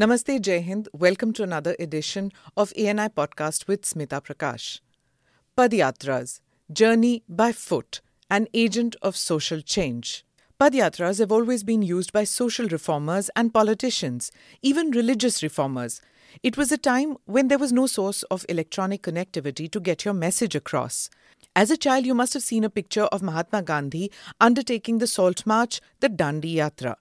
Namaste, Jai Hind. Welcome to another edition of ANI Podcast with Smita Prakash. Padyatras, Journey by Foot, an agent of social change. Padyatras have always been used by social reformers and politicians, even religious reformers. It was a time when there was no source of electronic connectivity to get your message across. As a child, you must have seen a picture of Mahatma Gandhi undertaking the Salt March, the Dandi Yatra.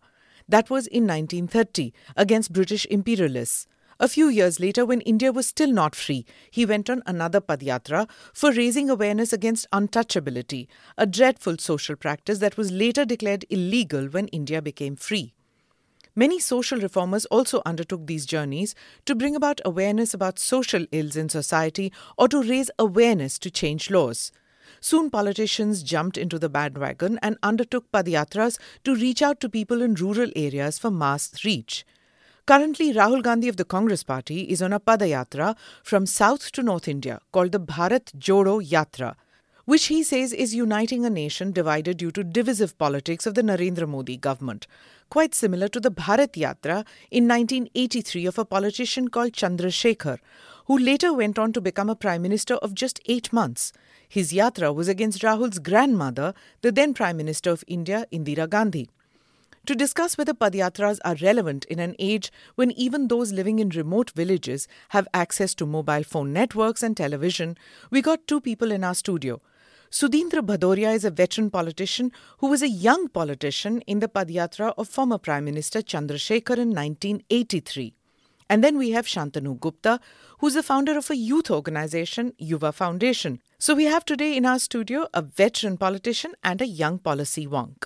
That was in 1930 against British imperialists. A few years later, when India was still not free, he went on another Padyatra for raising awareness against untouchability, a dreadful social practice that was later declared illegal when India became free. Many social reformers also undertook these journeys to bring about awareness about social ills in society or to raise awareness to change laws. Soon politicians jumped into the bandwagon and undertook padyatras to reach out to people in rural areas for mass reach. Currently, Rahul Gandhi of the Congress Party is on a padayatra from south to North India called the Bharat Jodo Yatra, which he says is uniting a nation divided due to divisive politics of the Narendra Modi government, quite similar to the Bharat Yatra in 1983 of a politician called Chandrasekhar, who later went on to become a prime minister of just eight months. His yatra was against Rahul's grandmother, the then Prime Minister of India, Indira Gandhi. To discuss whether padyatras are relevant in an age when even those living in remote villages have access to mobile phone networks and television, we got two people in our studio. Sudhindra Bhadoria is a veteran politician who was a young politician in the Padyatra of former Prime Minister Chandrasekhar in 1983. And then we have Shantanu Gupta, who's the founder of a youth organization, Yuva Foundation. So we have today in our studio a veteran politician and a young policy wonk.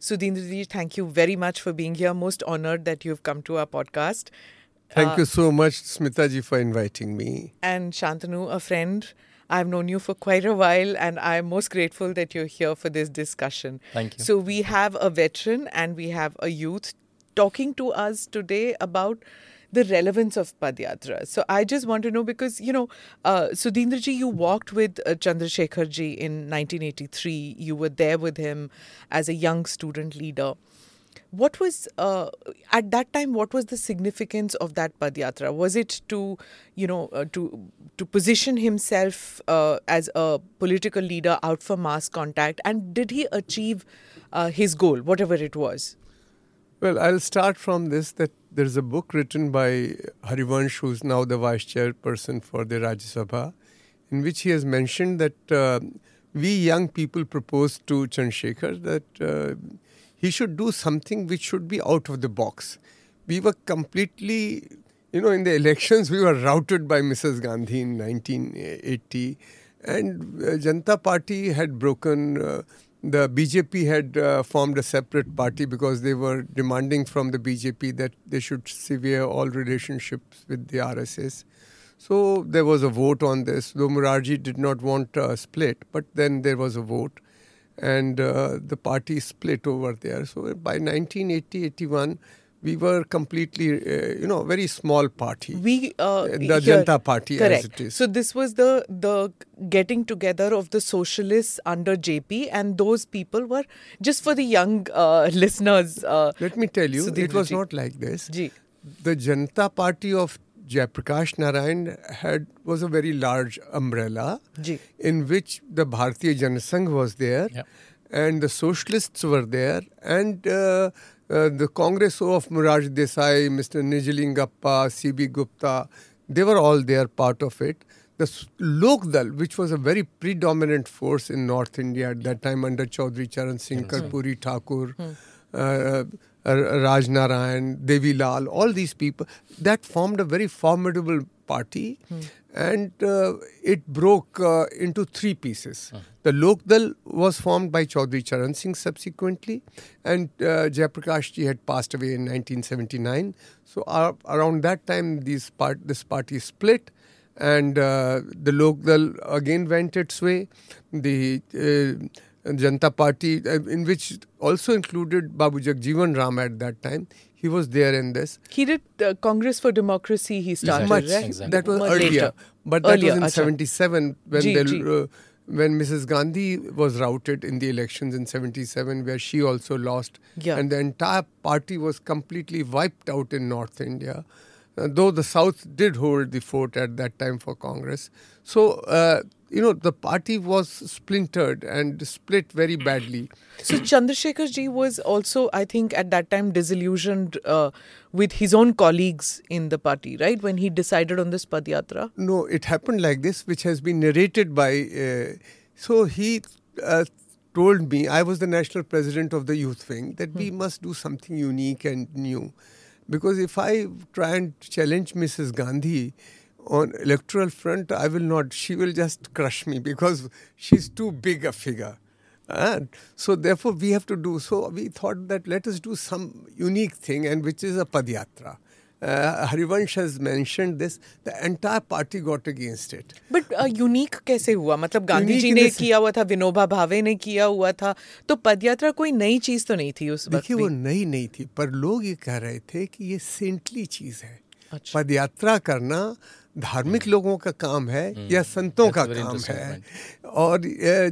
Sudhindraji, thank you very much for being here. Most honored that you've come to our podcast. Thank uh, you so much, Smitaji, for inviting me. And Shantanu, a friend. I've known you for quite a while, and I'm most grateful that you're here for this discussion. Thank you. So, we have a veteran and we have a youth talking to us today about the relevance of Padyatra. So I just want to know because, you know, uh, Sudhindraji, you walked with uh, Chandrasekharji in 1983. You were there with him as a young student leader. What was, uh, at that time, what was the significance of that Padyatra? Was it to, you know, uh, to, to position himself uh, as a political leader out for mass contact? And did he achieve uh, his goal, whatever it was? Well, I'll start from this that there's a book written by Harivansh, who's now the vice chairperson for the Rajya Sabha, in which he has mentioned that uh, we young people proposed to Chandrasekhar that uh, he should do something which should be out of the box. We were completely, you know, in the elections, we were routed by Mrs. Gandhi in 1980, and uh, Janata Party had broken uh, the BJP had uh, formed a separate party because they were demanding from the BJP that they should sever all relationships with the RSS. So there was a vote on this. Though Morarji did not want a split, but then there was a vote, and uh, the party split over there. So by 1980 81, we were completely, uh, you know, very small party. We uh, the here, Janata Party, correct. as it is. So this was the the getting together of the socialists under JP, and those people were just for the young uh, listeners. Uh, Let me tell you, it was not like this. Ji. The Janata Party of Jayaprakash Narayan had was a very large umbrella Ji. in which the Bharatiya Janasangh was there, Yep. and the socialists were there, and uh, uh, the Congress of Morarji Desai, Mr. Nijalingappa, C.B. Gupta, they were all there, part of it. The Lokdal, which was a very predominant force in North India at that time under Chaudhry Charan Singh, Karpuri Thakur, uh, uh, Raj Narayan, Devi Lal, all these people, that formed a very formidable party. And uh, it broke uh, into three pieces. The Lokdal was formed by Chaudhry Charan Singh subsequently, and uh, Jayaprakash ji had passed away in 1979. So uh, around that time, these part, this party split, and uh, the Lokdal again went its way. The uh, Janata Party, uh, in which also included Babu Jagjivan Ram at that time, he was there in this. He did uh, Congress for Democracy. He started, Much right? Exactly. that was Much earlier, later. but that Earlier, was in acha. '77 when Ji, the ji. uh, when Mrs. Gandhi was routed in the elections in 77, where she also lost, Yeah. and the entire party was completely wiped out in North India, uh, though the South did hold the fort at that time for Congress. So, uh, you know, the party was splintered and split very badly. So Chandrasekhar ji was also, I think, at that time disillusioned uh, with his own colleagues in the party, right? When he decided on this Padyatra. No, it happened like this, which has been narrated by. Uh, so he uh, told me, I was the national president of the youth wing, that we must do something unique and new. Because if I try and challenge Mrs. Gandhi on electoral front, I will not. She will just crush me because she's too big a figure. And so therefore we have to do so we thought that let us do some unique thing and which is a padyatra uh, Harivansh has mentioned this the entire party got against it but unique uh, कैसे हुआ मतलब Gandhi Unique ji in ने the sen- किया हुआ था विनोबा भावे ने किया हुआ था तो पदयात्रा कोई नई चीज तो नहीं थी उस वक्त देखिए वो भी नई नहीं थी पर लोग ये कह रहे थे कि ये सेंटली चीज है अच्छा। पदयात्रा करना धार्मिक लोगों का काम है या संतों का काम है। और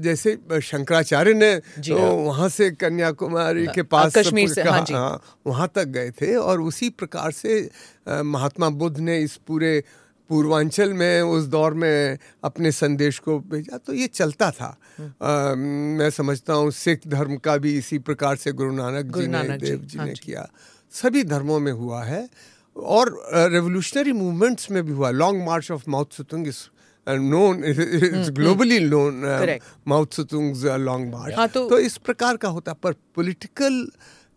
जैसे शंकराचार्य ने तो हाँ। वहाँ से कन्याकुमारी के पास कश्मीर से, हाँ जी। हाँ, वहाँ तक गए थे और उसी प्रकार से महात्मा बुद्ध ने इस पूरे पूर्वांचल में उस दौर में अपने संदेश को भेजा। तो ये चलता था। अ, मैं समझता हूँ सिख धर्म का भी इसी प्रकार से गुरु नानक जी ने देव जी हाँ ने किया। सभी धर्मों में हुआ है। और रेवोल्यूशनरी मूवमेंट्स में भी हुआ। Long march of Mao Tsetung is known it's globally known Mao Tsetung long march तो- तो इस प्रकार का होता पर पॉलिटिकल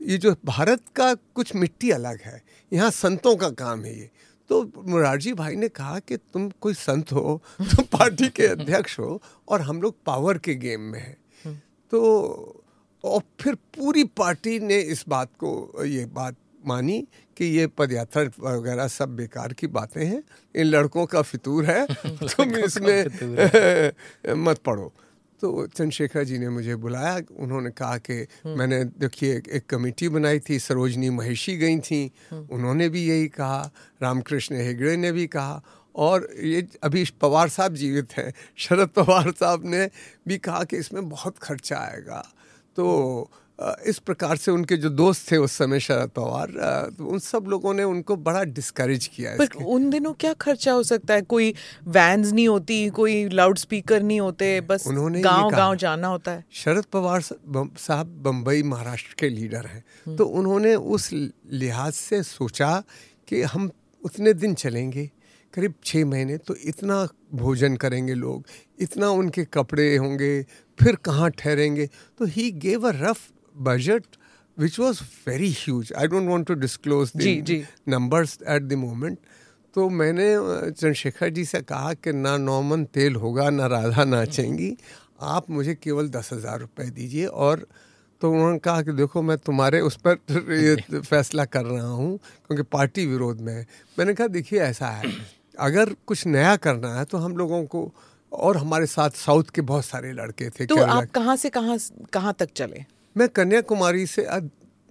ये जो भारत का कुछ मिट्टी अलग है यहाँ संतों का काम है ये। तो मुरारजी भाई ने कहा कि तुम कोई संत हो तुम पार्टी के अध्यक्ष हो और हम लोग पावर के गेम में हैं। तो और फिर पूरी पार्टी ने इस बात को ये बात मानी कि ये पदयात्रा वगैरह सब बेकार की बातें हैं इन लड़कों का फितूर है तुम इसमें मत पढ़ो। तो चंद्रशेखर जी ने मुझे बुलाया उन्होंने कहा कि मैंने देखिए एक, एक कमेटी बनाई थी सरोजनी महेशी गई थी उन्होंने भी यही कहा रामकृष्ण हेगड़े ने भी कहा और ये अभी पवार साहब जीवित हैं शरद पवार साहब ने भी कहा कि इसमें बहुत खर्चा आएगा। तो इस प्रकार से उनके जो दोस्त थे उस समय शरद पवार तो उन सब लोगों ने उनको बड़ा डिस्करेज किया पर उन दिनों क्या खर्चा हो सकता है? कोई वैन्स नहीं होती कोई लाउड स्पीकर नहीं होते बस उन्होंने गाँव गाँव जाना होता है। शरद पवार साहब बम्बई महाराष्ट्र के लीडर हैं। तो उन्होंने उस लिहाज से सोचा कि हम उतने दिन चलेंगे करीब छः महीने तो इतना भोजन करेंगे लोग इतना उनके कपड़े होंगे फिर कहाँ ठहरेंगे? तो he gave a rough budget which was very huge I don't want to disclose जी, जी। नंबर्स एट द मोमेंट तो मैंने चंद्रशेखर जी से कहा कि ना नौमन तेल होगा ना राधा नाचेंगी आप मुझे केवल दस हज़ार रुपये दीजिए। और तो उन्होंने कहा कि देखो मैं तुम्हारे उस पर फैसला कर रहा हूँ क्योंकि पार्टी विरोध में है। मैंने कहा देखिए ऐसा है। अगर कुछ नया करना है तो हम लोगों को और हमारे साथ साउथ के बहुत सारे लड़के थे तो आप कहाँ से कहाँ कहाँ तक चले? मैं कन्याकुमारी से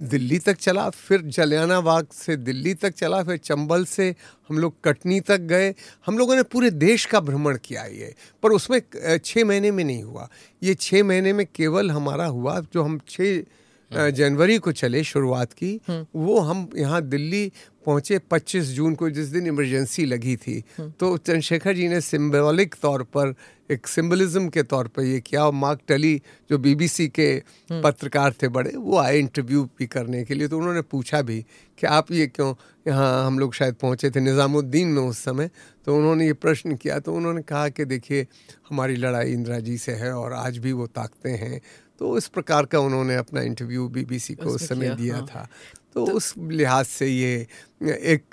दिल्ली तक चला फिर जलियाना बाग से दिल्ली तक चला फिर चंबल से हम लोग कटनी तक गए। हम लोगों ने पूरे देश का भ्रमण किया ये पर उसमें छः महीने में नहीं हुआ। ये छः महीने में केवल हमारा हुआ जो हम छः जनवरी को चले शुरुआत की वो हम यहाँ दिल्ली पहुँचे 25 जून को, जिस दिन इमरजेंसी लगी थी तो चंद्रशेखर जी ने सिम्बॉलिक तौर पर, एक सिंबलिज्म के तौर पर ये किया और मार्क टली, जो बीबीसी के पत्रकार थे बड़े, वो आए इंटरव्यू भी करने के लिए। तो उन्होंने पूछा भी कि आप ये क्यों यहाँ हम लोग शायद पहुँचे थे निज़ामुद्दीन में उस समय? तो उन्होंने ये प्रश्न किया तो उन्होंने कहा कि देखिए, हमारी लड़ाई इंदिरा जी से है और आज भी वो ताकते हैं। तो इस प्रकार का उन्होंने अपना इंटरव्यू बीबीसी को उस समय दिया हाँ। था। तो, तो उस लिहाज से ये एक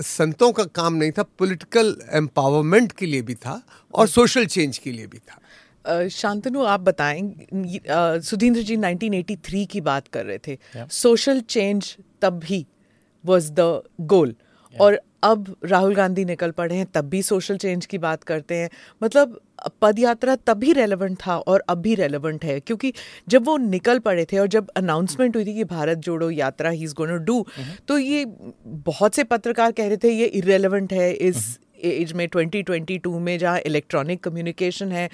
संतों का काम नहीं था पॉलिटिकल एम्पावरमेंट के लिए भी था और सोशल चेंज के लिए भी था। शांतनु आप बताएँ सुधींद्र जी 1983 की बात कर रहे थे। सोशल चेंज तब भी वॉज़ द गोल और अब राहुल गांधी निकल पड़े हैं तब भी सोशल चेंज की बात करते हैं। मतलब पद यात्रा तब भी रेलेवेंट था और अब भी रेलेवेंट है क्योंकि जब वो निकल पड़े थे और जब अनाउंसमेंट हुई थी कि Bharat Jodo Yatra he is gonna do तो ये बहुत से पत्रकार कह रहे थे ये इरेलीवेंट है इस एज में 2022 में जहाँ इलेक्ट्रॉनिक कम्युनिकेशन है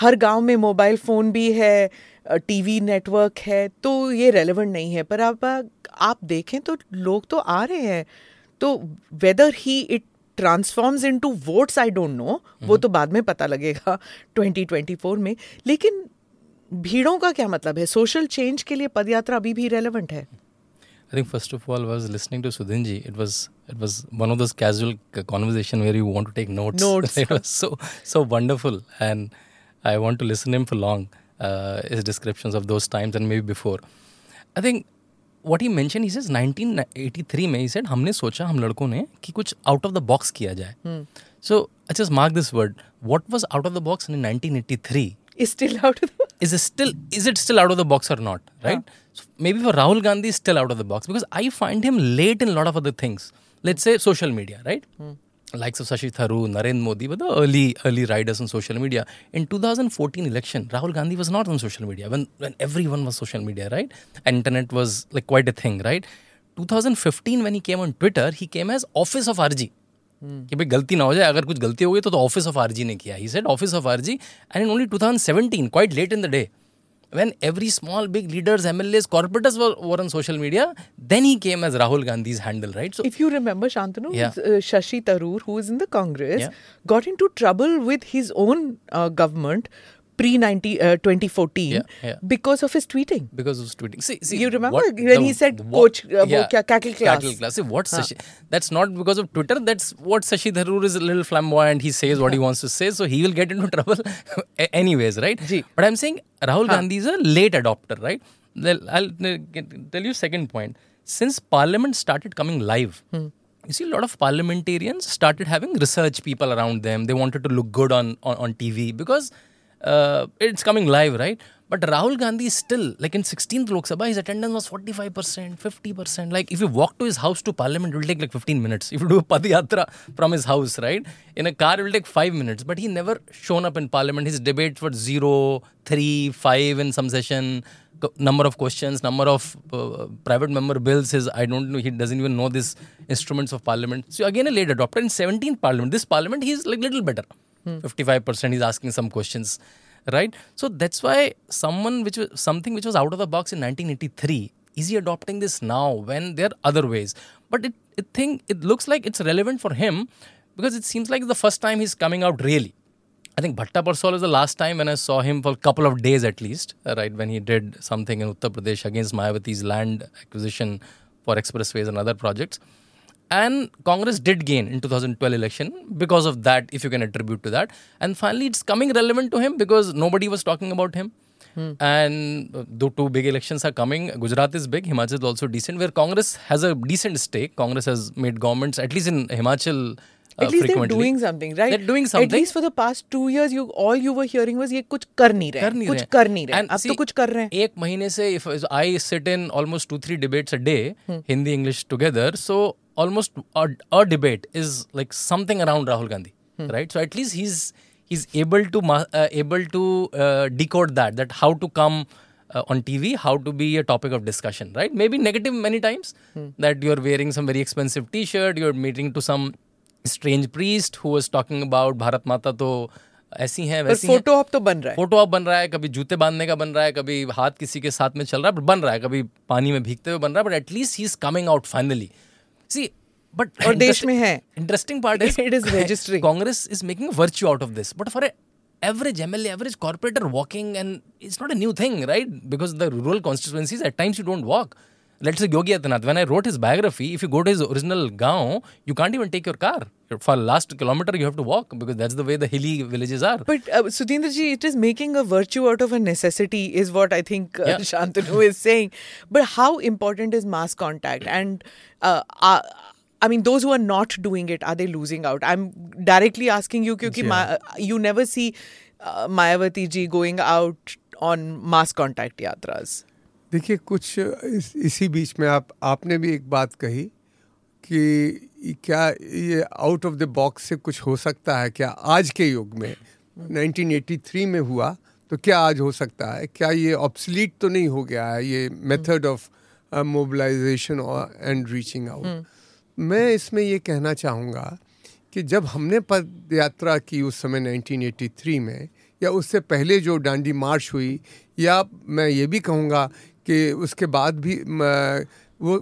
हर गाँव में मोबाइल फ़ोन भी है टीवी नेटवर्क है तो ये रेलेवेंट नहीं है। पर आप आप देखें तो लोग तो आ रहे हैं तो whether he it transforms into votes I don't know वो तो बाद में पता लगेगा 2024 में लेकिन भीड़ों का क्या मतलब है सोशल चेंज के लिए पदयात्रा अभी भी रेलेवेंट है I think first of all, I was listening to Sudhinji. It was it was one of those casual conversation where you want to take notes. Notes. it was so so wonderful, and I want to listen him for long. Uh, his descriptions of those times and maybe before. I think what he mentioned, he says 1983 में he said हमने सोचा हम लड़कों ने कि कुछ out of the box किया जाए. So I just mark this word. What was out of the box in 1983? Is still out of the is it still is it still out of the box or not right yeah. so maybe for rahul gandhi is still out of the box because i find him late in a lot of other things let's say social media right likes of sashi tharoor narendra modi were the early early riders on social media in 2014 election rahul gandhi was not on social media when when everyone was social media right and internet was like quite a thing right 2015 when he came on twitter he came as office of rg कि भाई गलती ना हो जाए अगर कुछ गलती हो गई तो ऑफिस ऑफ आरजी ने किया he said office of RG and in only 2017 quite late in the day when every small big leaders mlas corporators were, were on social media then he came as rahul gandhi's handle right so if you remember shantanu Yeah. uh, shashi tharoor who is in the congress Yeah. got into trouble with his own uh, government pre 90 uh, 2014 Yeah, yeah. because of his tweeting because of his tweeting. See, see, You remember what when he said coach, uh, wo kya, cattle class? Cattle class. See, what Sashi, that's not because of Twitter. That's what Sashi Tharoor is a little flamboyant. He says what he wants to say, so he will get into trouble anyways, right? Ji. But I'm saying Rahul Gandhi is a late adopter, right? I'll uh, tell you second point. Since Parliament started coming live. You see, a lot of parliamentarians started having research people around them. They wanted to look good on, on, on TV because uh, it's coming live, right? But Rahul Gandhi is still, like in 16th Lok Sabha, his attendance was 45%, 50%. Like if you walk to his house to parliament, it will take like 15 minutes. If you do a padiyatra from his house, right? In a car, it will take five minutes. But he never shown up in parliament. His debates were zero, three, five in some session, number of questions, number of uh, private member bills. His, I don't know, he doesn't even know these instruments of parliament. So again, a late adopter. In 17th parliament, this parliament, he's like little better. Hmm. 55% is asking some questions right? So that's why someone which was something which was out of the box in 1983 is he adopting this now when there are other ways? But it, it think it looks like it's relevant for him because it seems like the first time he's coming out really. I think Bhatta Parsol is the last time when I saw him for a couple of days at least, right, when he did something in Uttar Pradesh against Mayawati's land acquisition for expressways and other projects And Congress did gain in 2012 election because of that, if you can attribute to that. And finally, it's coming relevant to him because nobody was talking about him. And uh, the two big elections are coming. Gujarat is big, Himachal is also decent, where Congress has a decent stake. Congress has made governments, at least in Himachal, uh, At least they're frequently. doing something, right? They're doing something. At least for the past two years, you all you were hearing was ये कुछ कर नहीं रहे, कर नहीं कुछ रहे कर नहीं रहे. And अब see, तो कुछ कर रहे हैं. एक महीने से if I sit in almost two three debates a day Hmm. Hindi English together so almost a, a debate is like something around Rahul Gandhi Hmm. right so at least he's he's able to uh, able to uh, decode that that how to come uh, on TV how to be a topic of discussion right maybe negative many times Hmm. that you're wearing some very expensive t-shirt you're meeting to some strange priest who was talking about Bharat Mata तो ऐसी हैं वैसी photo op तो बन रहा है. Photo आप बन रहा है कभी जूते बांधने का बन रहा है कभी हाथ किसी के साथ में चल रहा है but बन रहा है कभी पानी में भीगते हुए बन रहा है but at least he is coming out finally see but देश में है। Interesting part is it is registering Congress is making virtue out of this but for average M L average corporator walking and is not a new thing right because the rural constituencies at times you don't walk Let's say Yogi Adityanath, when I wrote his biography, if you go to his original gaon, you can't even take your car. For last kilometer, you have to walk because that's the way the hilly villages are. But uh, Sudhindra ji, it is making a virtue out of a necessity, is what I think uh, Yeah. Shantanu is saying. But how important is mass contact? And uh, uh, I mean, those who are not doing it, are they losing out? I'm directly asking you because Yeah. you never see uh, Mayawati ji going out on mass contact yatras. देखिए कुछ इस, इसी बीच में आप आपने भी एक बात कही कि क्या ये आउट ऑफ़ द बॉक्स से कुछ हो सकता है? क्या आज के युग में 1983 में हुआ तो क्या आज हो सकता है? क्या ये ऑब्सलीट तो नहीं हो गया है ये method of mobilisation and reaching out मैं इसमें ये कहना चाहूँगा कि जब हमने पद यात्रा की उस समय 1983 में या उससे पहले जो डांडी मार्च हुई या मैं ये भी कहूँगा कि उसके बाद भी वो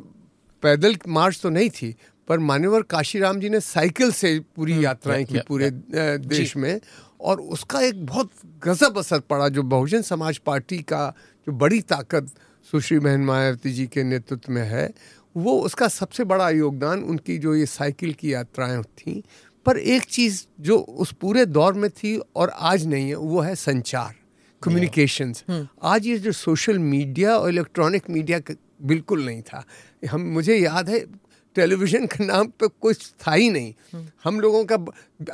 पैदल मार्च तो नहीं थी पर मान्यवर काशीराम जी ने साइकिल से पूरी हम्म, यात्राएँ की पूरे देश में और उसका एक बहुत गजब असर पड़ा जो बहुजन समाज पार्टी का जो बड़ी ताकत सुश्री बहन मायावती जी के नेतृत्व में है वो उसका सबसे बड़ा योगदान उनकी जो ये साइकिल की यात्राएँ थी। पर एक चीज़ जो उस पूरे दौर में थी और आज नहीं है वो है संचार। Communications hmm. आज ये जो सोशल मीडिया और इलेक्ट्रॉनिक मीडिया बिल्कुल नहीं था। हम मुझे याद है टेलीविज़न के नाम पे कुछ था ही नहीं। हम्म। हम लोगों का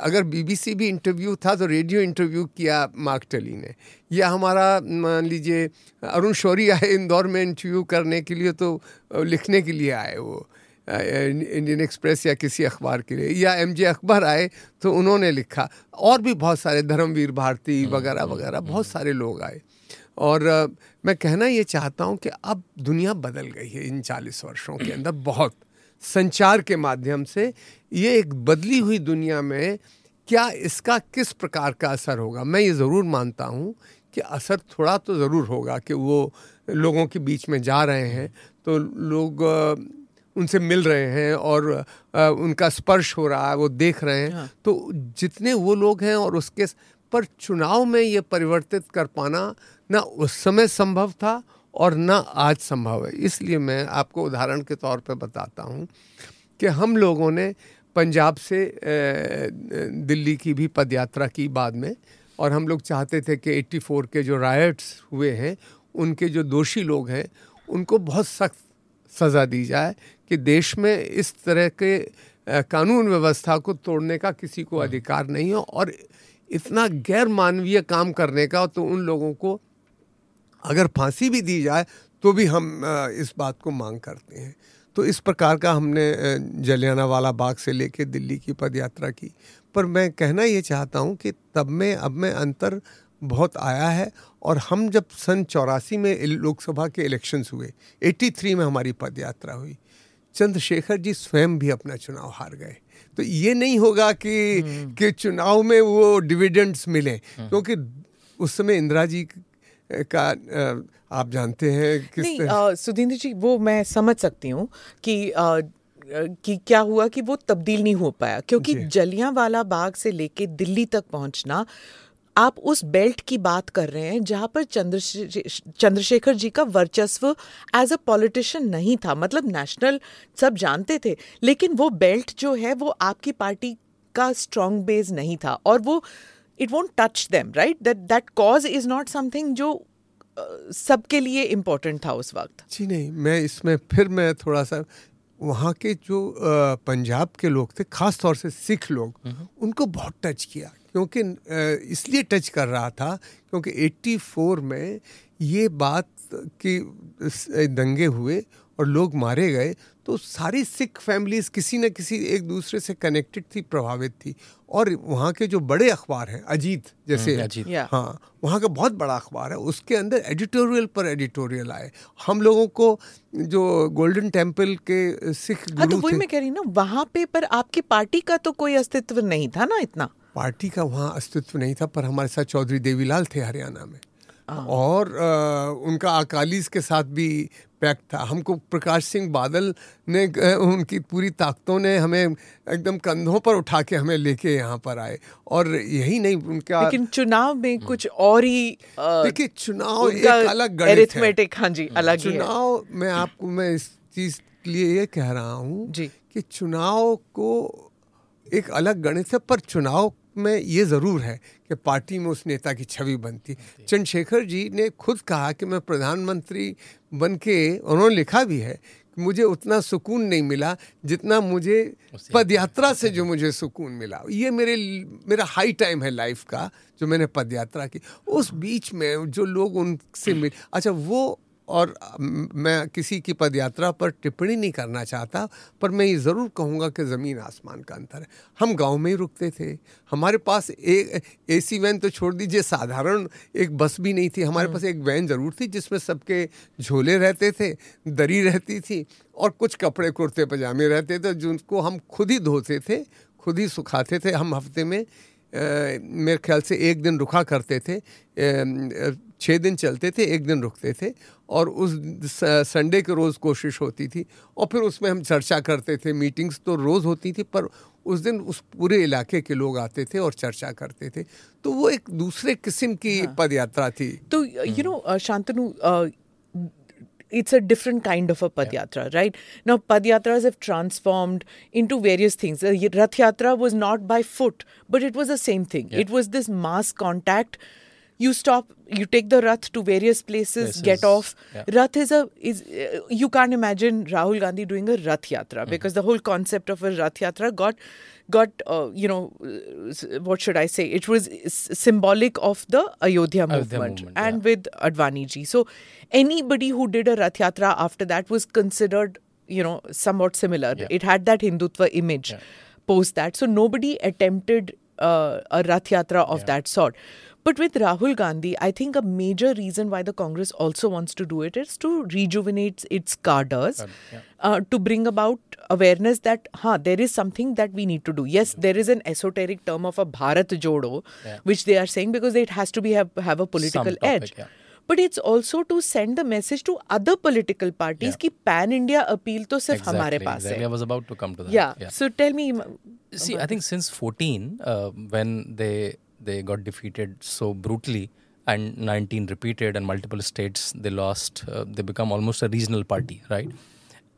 अगर बीबीसी भी इंटरव्यू था तो रेडियो इंटरव्यू किया मार्क टली ने। या हमारा मान लीजिए अरुण शौरी आए इंदौर में इंटरव्यू करने के लिए तो लिखने के लिए आए वो। इंडियन एक्सप्रेस या किसी अखबार के लिए या एम जे अकबर आए तो उन्होंने लिखा। और भी बहुत सारे धर्मवीर भारती हम्म, वगैरह हम्म, वगैरह बहुत सारे लोग आए। और मैं कहना ये चाहता हूँ कि अब दुनिया बदल गई है इन चालीस वर्षों के अंदर बहुत। संचार के माध्यम से ये एक बदली हुई दुनिया में क्या इसका किस प्रकार का असर होगा? मैं ये ज़रूर मानता हूँ कि असर थोड़ा तो ज़रूर होगा कि वो लोगों के बीच में जा रहे हैं। तो लोग उनसे मिल रहे हैं और आ, उनका स्पर्श हो रहा है वो देख रहे हैं हाँ। तो जितने वो लोग हैं और उसके पर चुनाव में ये परिवर्तित कर पाना ना उस समय संभव था और न आज संभव है इसलिए मैं आपको उदाहरण के तौर पर बताता हूँ कि हम लोगों ने पंजाब से दिल्ली की भी पदयात्रा की बाद में और हम लोग चाहते थे कि 84 के जो रायट्स हुए हैं उनके जो दोषी लोग हैं उनको बहुत सख्त सज़ा दी जाए कि देश में इस तरह के कानून व्यवस्था को तोड़ने का किसी को अधिकार नहीं हो और इतना गैर मानवीय काम करने का तो उन लोगों को अगर फांसी भी दी जाए तो भी हम इस बात को मांग करते हैं। तो इस प्रकार का हमने जलियाना वाला बाग से लेके दिल्ली की पद यात्रा की। पर मैं कहना ये चाहता हूँ कि तब में अब में अंतर बहुत आया है और हम जब सन चौरासी में लोकसभा के इलेक्शंस हुए 83 में हमारी पद यात्रा हुई चंद्रशेखर जी स्वयं भी अपना चुनाव हार गए तो ये नहीं होगा कि हम्म। कि चुनाव में वो डिविडेंड्स मिले हम्म। क्योंकि उस समय इंदिरा जी का आप जानते हैं किस नहीं सुधींद्र जी वो मैं समझ सकती हूँ कि आ, कि क्या हुआ कि वो तब्दील नहीं हो पाया क्योंकि जलियाँ वाला बाग से लेके दिल्ली तक पहुँचना आप उस बेल्ट की बात कर रहे हैं जहाँ पर चंद्रशे चंद्रशेखर जी का वर्चस्व एज अ पॉलिटिशियन नहीं था। मतलब नेशनल सब जानते थे लेकिन वो बेल्ट जो है वो आपकी पार्टी का स्ट्रॉन्ग बेस नहीं था और वो it won't touch them right that that cause is not something जो सबके लिए इम्पोर्टेंट था उस वक्त। जी नहीं मैं इसमें फिर मैं थोड़ा सा वहाँ के जो पंजाब के लोग थे खास तौर से सिख लोग उनको बहुत टच किया। क्योंकि इसलिए टच कर रहा था क्योंकि 84 में ये बात कि दंगे हुए और लोग मारे गए तो सारी सिख फैमिलीज़ किसी न किसी एक दूसरे से कनेक्टेड थी प्रभावित थी। और वहाँ के जो बड़े अखबार हैं अजीत जैसे हम्म, अजीत। हाँ वहाँ का बहुत बड़ा अखबार है उसके अंदर एडिटोरियल पर एडिटोरियल आए। हम लोगों को जो गोल्डन टेंपल के सिख हाँ, तो वही मैं कह रही ना वहाँ पे पर आपकी पार्टी का तो कोई अस्तित्व नहीं था ना इतना? पार्टी का वहाँ अस्तित्व नहीं था पर हमारे साथ चौधरी देवीलाल थे हरियाणा में हाँ। और आ, उनका अकालीस के साथ भी पैक्ट था हमको प्रकाश सिंह बादल ने उनकी पूरी ताकतों ने हमें एकदम कंधों पर उठा के हमें लेके यहाँ पर आए और यही नहीं उनका लेकिन चुनाव में हम्म। कुछ और ही देखिए चुनाव एक अलग गणित हाँ जी हम्म। अलग चुनाव में आपको मैं इस चीज़ के लिए ये कह रहा हूँ कि चुनाव को एक अलग गणित है पर चुनाव में ये ज़रूर है कि पार्टी में उस नेता की छवि बनती। चंद्रशेखर जी ने खुद कहा कि मैं प्रधानमंत्री बन के उन्होंने लिखा भी है कि मुझे उतना सुकून नहीं मिला जितना मुझे पदयात्रा से जो मुझे सुकून मिला। ये मेरे मेरा हाई टाइम है लाइफ का जो मैंने पदयात्रा की। उस बीच में जो लोग उनसे मिल अच्छा वो और मैं किसी की पदयात्रा पर टिप्पणी नहीं करना चाहता पर मैं ये ज़रूर कहूँगा कि ज़मीन आसमान का अंतर है। हम गाँव में ही रुकते थे। हमारे पास एक एसी वैन तो छोड़ दीजिए साधारण एक बस भी नहीं थी। हमारे पास एक वैन ज़रूर थी जिसमें सबके झोले रहते थे दरी रहती थी और कुछ कपड़े कुर्ते पजामे रहते थे जिनको हम खुद ही धोते थे खुद ही सुखाते थे। हम हफ़्ते में मेरे ख्याल से एक दिन रुका करते थे छः दिन चलते थे एक दिन रुकते थे और उस संडे के रोज़ कोशिश होती थी और फिर उसमें हम चर्चा करते थे मीटिंग्स तो रोज़ होती थी पर उस दिन उस पूरे इलाके के लोग आते थे और चर्चा करते थे तो वो एक दूसरे किस्म की हाँ. पद यात्रा थी तो you know Shantanu it's a different kind of a Padyatra, yeah. right? Now, Padyatras have transformed into various things. The Rath Yatra was not by foot, but it was the same thing. Yeah. It was this mass contact you stop you take the rath to various places, places. get off yeah. rath is a is uh, you can't imagine rahul gandhi doing a rath yatra mm-hmm. because the whole concept of a rath yatra got got uh, you know what should i say? It was symbolic of the ayodhya, ayodhya movement, movement, and yeah. with advani ji. So anybody who did a rath yatra after that was considered you know somewhat similar. Yeah. it had that hindutva image post that. So nobody attempted uh, a rath yatra of that sort but with Rahul Gandhi, I think a major reason why the Congress also wants to do it is to rejuvenate its cadres, yeah. uh, to bring about awareness that huh, there is something that we need to do. Yes, there is an esoteric term of a Bharat Jodo, yeah. which they are saying because it has to be have, have a political topic, edge. Yeah. But it's also to send the message to other political parties yeah. pan India appeal to sirf exactly, hamare paas exactly. I was about to come to that. Yeah. yeah. So tell me. See, I think since 14, uh, when they they got defeated so brutally and 19 repeated and multiple states they lost uh, they become almost a regional party right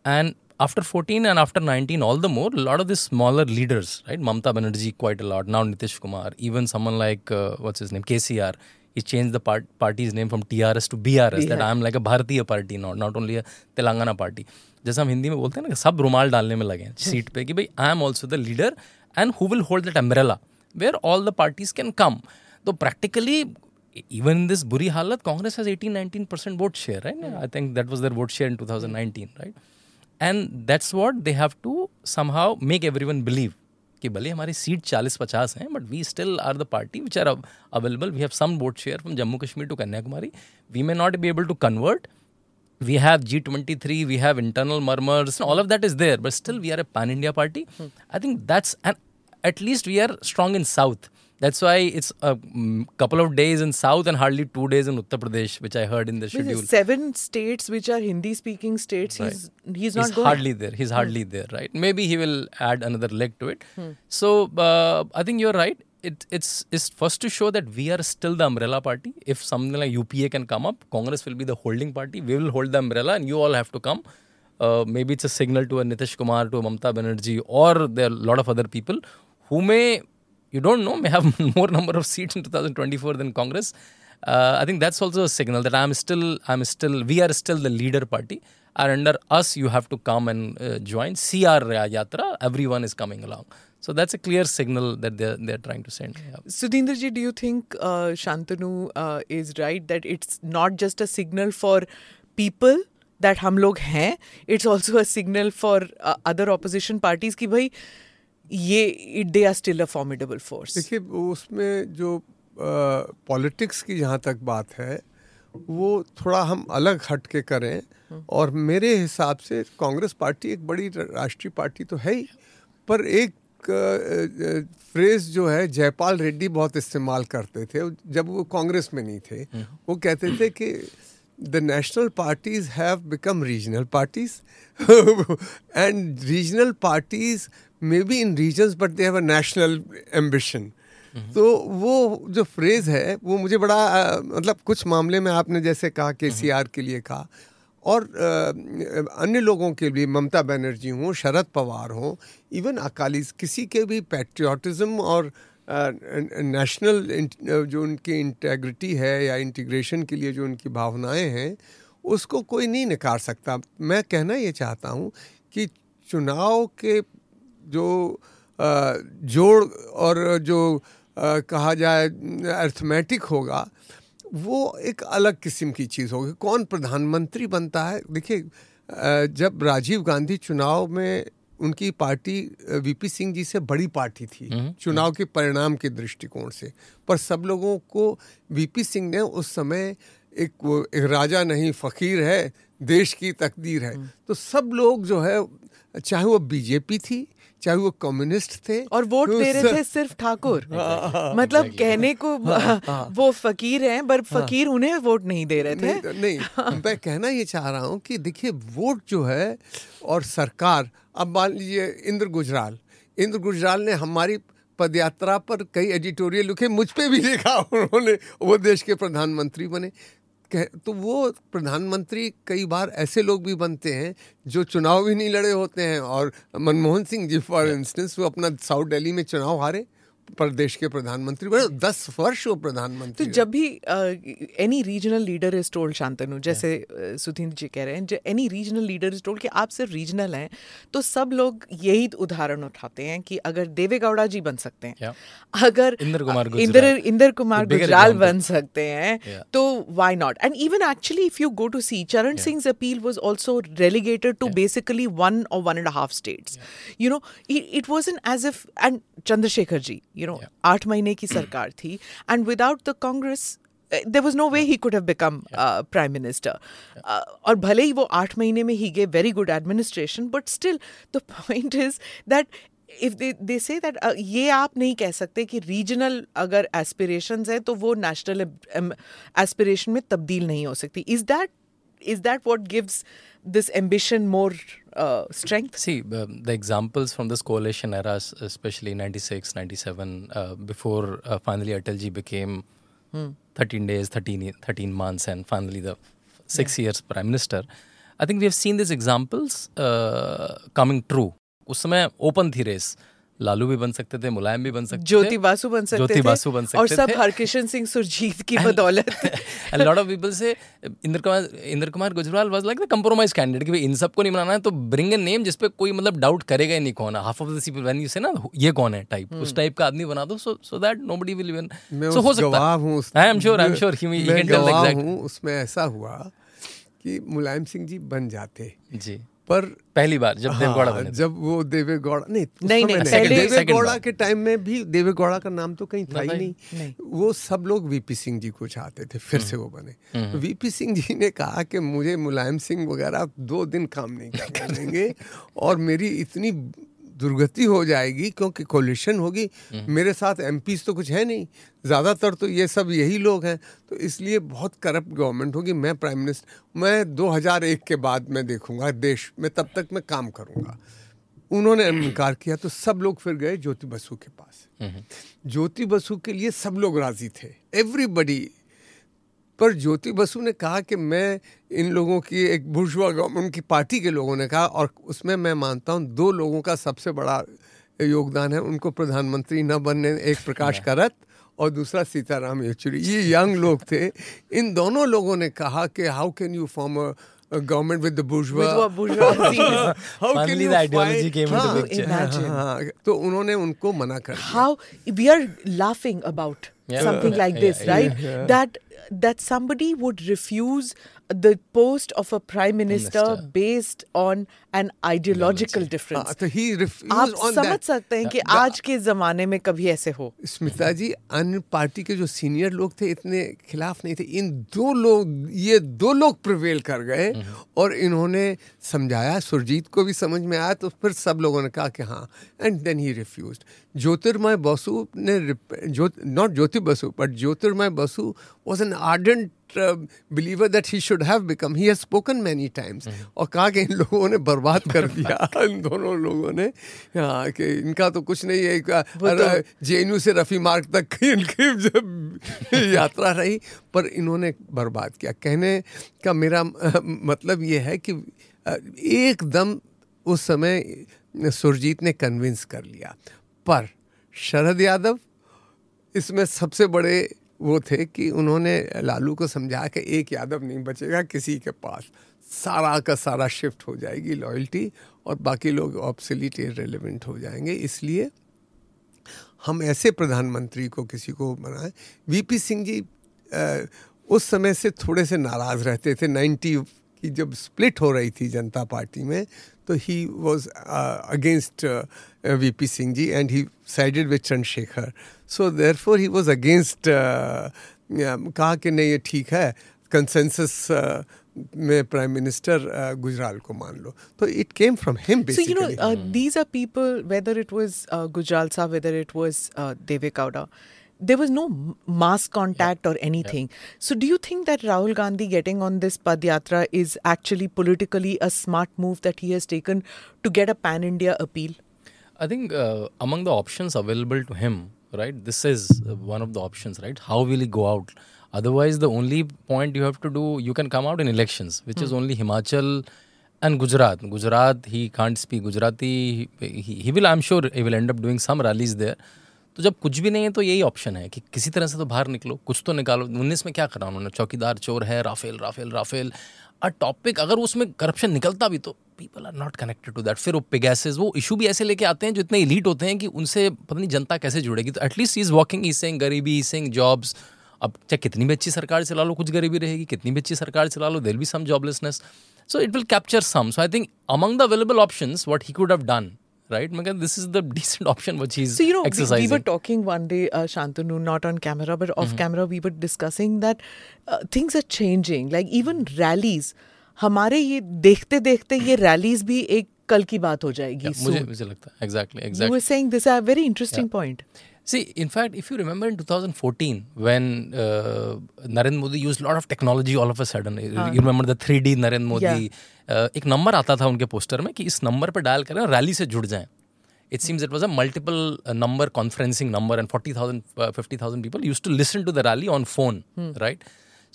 and after 14 and after 19 all the more a lot of the smaller leaders right mamta banerjee quite a lot now nitish kumar even someone like uh, what's his name kcr he changed the part, party's name from TRS to BRS, BRS. that I am like a Bharatiya party, not, not only a Telangana party. जैसा हम हिंदी में बोलते हैं ना सब रुमाल डालने में लगे हैं सीट पे कि भाई I am also the leader and who will hold that umbrella where all the parties can come तो प्रैक्टिकली इवन दिस बुरी हालत Congress has 18 19 percent vote share है I think that was their vote share in 2019 right and that's what they have to somehow make everyone believe कि भले हमारी seat 40 पचास हैं but we still are the party which are available we have some vote share from Jammu Kashmir to Kanyakumari we may not be able to convert we have G twenty three we have internal murmurs all of that is there but still we are a pan India party I think that's and at least we are strong in South. That's why it's a mm, couple of days in South and hardly two days in Uttar Pradesh, which I heard in the schedule. Seven states which are Hindi-speaking states. Right. He's he's not he's hardly there. He's hmm. hardly there, right? Maybe he will add another leg to it. Hmm. So uh, I think you're right. It, it's it's first to show that we are still the umbrella party. If something like UPA can come up, Congress will be the holding party. We will hold the umbrella, and you all have to come. Uh, maybe it's a signal to a Nitish Kumar, to a Mamta Banerjee, or there are a lot of other people who may, you don't know, may have more number of seats in 2024 than Congress. Uh, I think that's also a signal that I'm still, I'm still, we are still the leader party. And under us, you have to come and uh, join. See our yatra, everyone is coming along. So that's a clear signal that they're, they're trying to send. Yeah. Sudhindraji, do you think uh, Shantanu uh, is right that it's not just a signal for people that हम लोग हैं it's also a signal for uh, other opposition parties कि भाई ये they are still a formidable force देखिए, उसमें जो politics की जहाँ तक बात है, वो थोड़ा हम अलग हट के करें। और मेरे हिसाब से कांग्रेस पार्टी एक बड़ी राष्ट्रीय पार्टी तो है ही, पर एक फ्रेज जो है, जयपाल रेड्डी बहुत इस्तेमाल करते थे, जब वो कांग्रेस में नहीं थे। वो कहते थे कि the national parties have become regional parties and regional parties may be in regions but they have a national ambition तो वो जो फ्रेज है वो मुझे बड़ा आ, मतलब कुछ मामले में आपने जैसे कहा के सी आर के लिए कहा और आ, अन्य लोगों के लिए ममता बनर्जी हों शरद पवार हों इवन अकाली किसी के भी पैट्रियाटिज्म और नेशनल जो उनकी इंटेग्रिटी है या इंटीग्रेशन के लिए जो उनकी भावनाएँ हैं, उसको कोई नहीं नकार सकता। मैं कहना ये चाहता हूँ कि चुनाव के जो जोड़ और जो कहा जाए अर्थमेटिक होगा, वो एक अलग किस्म की चीज़ होगी। कौन प्रधानमंत्री बनता है? देखिए जब राजीव गांधी चुनाव में उनकी पार्टी वीपी सिंह जी से बड़ी पार्टी थी हम्म, चुनाव हम्म। के परिणाम के दृष्टिकोण से। पर सब लोगों को वीपी सिंह ने उस समय एक एक राजा नहीं फ़कीर है देश की तकदीर है। हम्म। तो सब लोग जो है चाहे वो बीजेपी थी चाहे वो कम्युनिस्ट थे और वोट तो दे रहे थे सिर्फ़ ठाकुर। मतलब कहने को वो फकीर हैं पर फकीर उन्हें वोट नहीं दे रहे थे। नहीं नहीं मैं कहना ये चाह रहा हूँ कि देखिए वोट जो है और सरकार अब मान लीजिए इंद्र गुजराल। इंद्र गुजराल ने हमारी पदयात्रा पर कई एडिटोरियल लिखे मुझ पर भी लिखा उन्होंने वो देश के प्रधानमंत्री बने। कह- तो वो प्रधानमंत्री कई बार ऐसे लोग भी बनते हैं जो चुनाव भी नहीं लड़े होते हैं और मनमोहन सिंह जी फॉर इंस्टेंस वो अपना साउथ दिल्ली में चुनाव हारे। प्रदेश के प्रधानमंत्री बने दस वर्ष वो प्रधानमंत्री तो जब भी any regional leader is told Shantanu जैसे uh, सुधींद्र जी कह रहे हैं any regional leader is told कि आप सिर्फ़ रीजनल हैं तो सब लोग यही उदाहरण उठाते हैं कि अगर देवेगौड़ा जी बन सकते हैं Yeah. अगर इंद्र कुमार इंद्र इंद्र कुमार गुजराल बन सकते हैं Yeah. तो why not and even actually if you go to see Charan Singh appeal was also relegated to basically one और one and half states you know it wasn't as if and Chandrashekhar ji you know आठ महीने की सरकार थी। And without the Congress there was no way he could have become prime minister और भले ही वो आठ महीने में ही गए very good administration but still the point is that if they they say that ये आप नहीं कह सकते कि रीजनल अगर एस्पिरेशन है तो वो नेशनल एस्पिरेशन um, में तब्दील नहीं हो सकती। Is that is that what gives this ambition more uh, strength See, uh, the examples from this coalition era, s- especially 96, 97, uh, before uh, finally Atalji became 13 days, 13, ye- 13 months, and finally the f- six years prime minister, I think we have seen these examples uh, coming true. उस समय open थी race Lalu भी बन सकते थे मुलायम भी बन सकते ज्योति बासु बन सकते ज्योति बासु बन सकते और सब हरकिशन सिंह सुरजीत की बदौलत। lot of people say Inder Kumar Inder Kumar Gujral was like the compromise candidate कि इन सबको नहीं बनाना है तो ब्रिंग ए नेम जिसपे कोई मतलब डाउट करेगा ही नहीं कौन है। Half of the people when you say ना ये कौन है टाइप उस टाइप का आदमी बना दो so so that nobody will even so हो सकता है। I am sure I am sure he can tell exact उसमें ऐसा हुआ कि मुलायम सिंह जी बन जाते। जी। पर पहली बार जब देवगौड़ा हाँ, बने जब वो देवेगौड़ा नहीं नहीं नहीं, नहीं, देवेगौड़ा के टाइम में भी देवेगौड़ा का नाम तो कहीं था ही नहीं, नहीं। नहीं। वो सब लोग वीपी सिंह जी को चाहते थे फिर से वो बने। वीपी सिंह जी ने कहा कि मुझे मुलायम सिंह वगैरह दो दिन काम नहीं करेंगे देंगे और मेरी इतनी दुर्गति हो जाएगी क्योंकि कोलिशन होगी। मेरे साथ एमपीज तो कुछ है नहीं। ज़्यादातर तो ये सब यही लोग हैं। तो इसलिए बहुत करप्ट गवर्नमेंट होगी। मैं प्राइम मिनिस्टर मैं 2001 के बाद मैं देखूँगा देश। में तब तक मैं काम करूँगा। उन्होंने इनकार किया तो सब लोग फिर गए ज्योति बसु के पास। ज्योति बसु के लिए सब लोग राज़ी थे। एवरीबडी पर ज्योति बसु ने कहा कि मैं इन लोगों की एक बुर्जुआ गवर्नमेंट उनकी पार्टी के लोगों ने कहा और उसमें मैं मानता हूँ दो लोगों का सबसे बड़ा योगदान है उनको प्रधानमंत्री न बनने एक प्रकाश करत और दूसरा सीताराम येचुरी। ये यंग लोग थे। इन दोनों लोगों ने कहा कि how can you form a government with the तो उन्होंने उनको मना कर laughing about Yeah. something like Yeah, this yeah, right? that that somebody would refuse the post of a prime minister, Minister. based on an ideological हाँ, difference. तो आप refused on समझ that. सकते हैं कि आज के जमाने में कभी ऐसे हो। स्मिता जी अन्य पार्टी के जो सीनियर लोग थे इतने खिलाफ नहीं थे। इन दो लोग ये दो लोग प्रिवेल कर गए और इन्होंने समझाया सुरजीत को भी समझ में आया तो फिर सब लोगों ने कहा कि हाँ and then he refuse Jyotirmoy Basu ने not Jyoti Basu but Jyotirmoy Basu was an ardent believer that he should have become he has spoken many times और कहा कि इन लोगों ने बर्बाद कर दिया। इन दोनों लोगों ने। हाँ कि इनका तो कुछ नहीं है। तो- जे से रफी मार्ग तक की इनकी जब यात्रा रही पर इन्होंने बर्बाद किया। कहने का मेरा मतलब ये है कि एकदम उस समय सुरजीत ने कन्विंस कर लिया। पर शरद यादव इसमें सबसे बड़े वो थे कि उन्होंने लालू को समझा कि एक यादव नहीं बचेगा किसी के पास। सारा का सारा शिफ्ट हो जाएगी लॉयल्टी और बाकी लोग ऑब्सोलीट इरेलीवेंट हो जाएँगे। इसलिए हम ऐसे प्रधानमंत्री को किसी को बनाए वीपी सिंह जी अ, उस समय से थोड़े से नाराज़ रहते थे। 90 की जब स्प्लिट हो रही थी जनता पार्टी में तो he was against VP Singh ji and he sided with Chandrashekhar so therefore he was against कहा कि नहीं ये ठीक है कंसेंसस में प्राइम मिनिस्टर गुजराल को मान लो तो it came from him So you know, uh, these are people. Whether it was uh, Gujral Saab, whether it was uh, Deve Gowda, there was no mass contact or anything. So do you think that Rahul Gandhi getting on this Padyatra is actually politically a smart move that he has taken to get a pan-India appeal? I think uh, among the options available to him, right, this is uh, one of the options, right? How will he go out? Otherwise, the only point you have to do, you can come out in elections, which is only Himachal and Gujarat. Gujarat, he can't speak Gujarati. He, he will, I'm sure, he will end up doing some rallies there. तो जब कुछ भी नहीं है तो यही option है कि किसी तरह से तो बाहर निकलो, कुछ तो निकालो। उन्नीस में क्या करा उन्होंने? चौकीदार चोर है, Rafale Rafale Rafale. A topic अगर उसमें करप्शन निकलता भी तो people are not connected to that फिर वो पिगैसेज वो इशू भी ऐसे लेके आते हैं जो इतने इलीट होते हैं कि उनसे पता नहीं जनता कैसे जुड़ेगी। तो at least is walking is saying गरीबी इज़ सेइंग जॉब्स अब चाहे कितनी भी अच्छी सरकार चला लो, कुछ गरीबी रहेगी, कितनी भी अच्छी सरकार चला लो there be some joblessness so it will capture some so I think among the available option what he could have done right Megan, this is the decent option which he's So you know, exercising we we were talking one day, uh, Shantanu, not on camera but off mm-hmm. camera, we were discussing that uh, things are changing. Like even rallies, हमारे ये देखते देखते ये rallies भी एक कल की बात हो जाएगी. Yeah, मुझे. मुझे लगता है exactly You you were saying this is a very interesting point. See, in fact, if you remember in 2014, when uh, Narendra Modi used a lot of technology all of a sudden, you remember the 3D Narendra Modi, uh, एक number आता था उनके poster में कि इस नंबर पर dial करें रैली से जुड़ जाएं it seems it was a multiple uh, number conferencing number and 40,000 uh, 50,000 people used to listen to the rally on phone right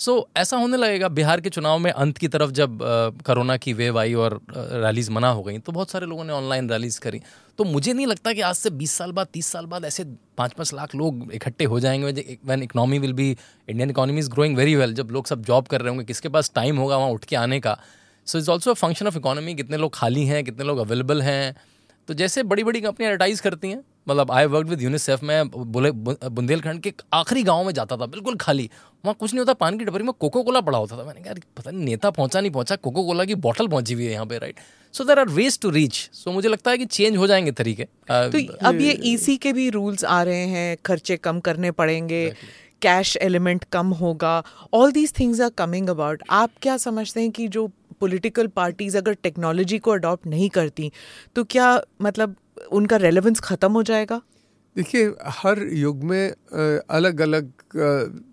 so so, ऐसा होने लगेगा बिहार के चुनाव में अंत की तरफ़ जब कोरोना की वेव आई और रैलीज मना हो गई तो बहुत सारे लोगों ने ऑनलाइन रैलीज करी। तो मुझे नहीं लगता कि आज से 20 साल बाद 30 साल बाद ऐसे पाँच पाँच लाख लोग इकट्ठे हो जाएँगे। When economy will be Indian economy is growing very well जब लोग सब जॉब कर रहे होंगे किसके पास टाइम होगा वहाँ उठ के आने का। So it's also function of economy कितने लोग खाली हैं कितने लोग अवेलेबल हैं। तो जैसे बड़ी बड़ी कंपनियाँ एडवर्टाइज करती हैं मतलब आई वर्क विद यूनिसेफ में बोले बुंदेलखंड के आखिरी गाँव में जाता था बिल्कुल खाली। वहाँ कुछ नहीं होता पान की डबरी में कोको कोला पड़ा होता था। मैंने कहा पता नहीं नेता पहुँचा नहीं पहुँचा कोको कोला की बॉटल पहुँची हुई है यहाँ पे right so there are ways to reach so मुझे लगता है कि चेंज हो जाएँगे तरीके। तो अब ये ईसी के भी रूल्स आ रहे हैं खर्चे कम करने पड़ेंगे कैश एलिमेंट कम होगा all these things are coming about आप क्या समझते हैं कि जो पॉलिटिकल पार्टीज़ अगर टेक्नोलॉजी को अडॉप्ट नहीं करती तो क्या मतलब उनका रेलेवेंस ख़त्म हो जाएगा? देखिए, हर युग में अलग अलग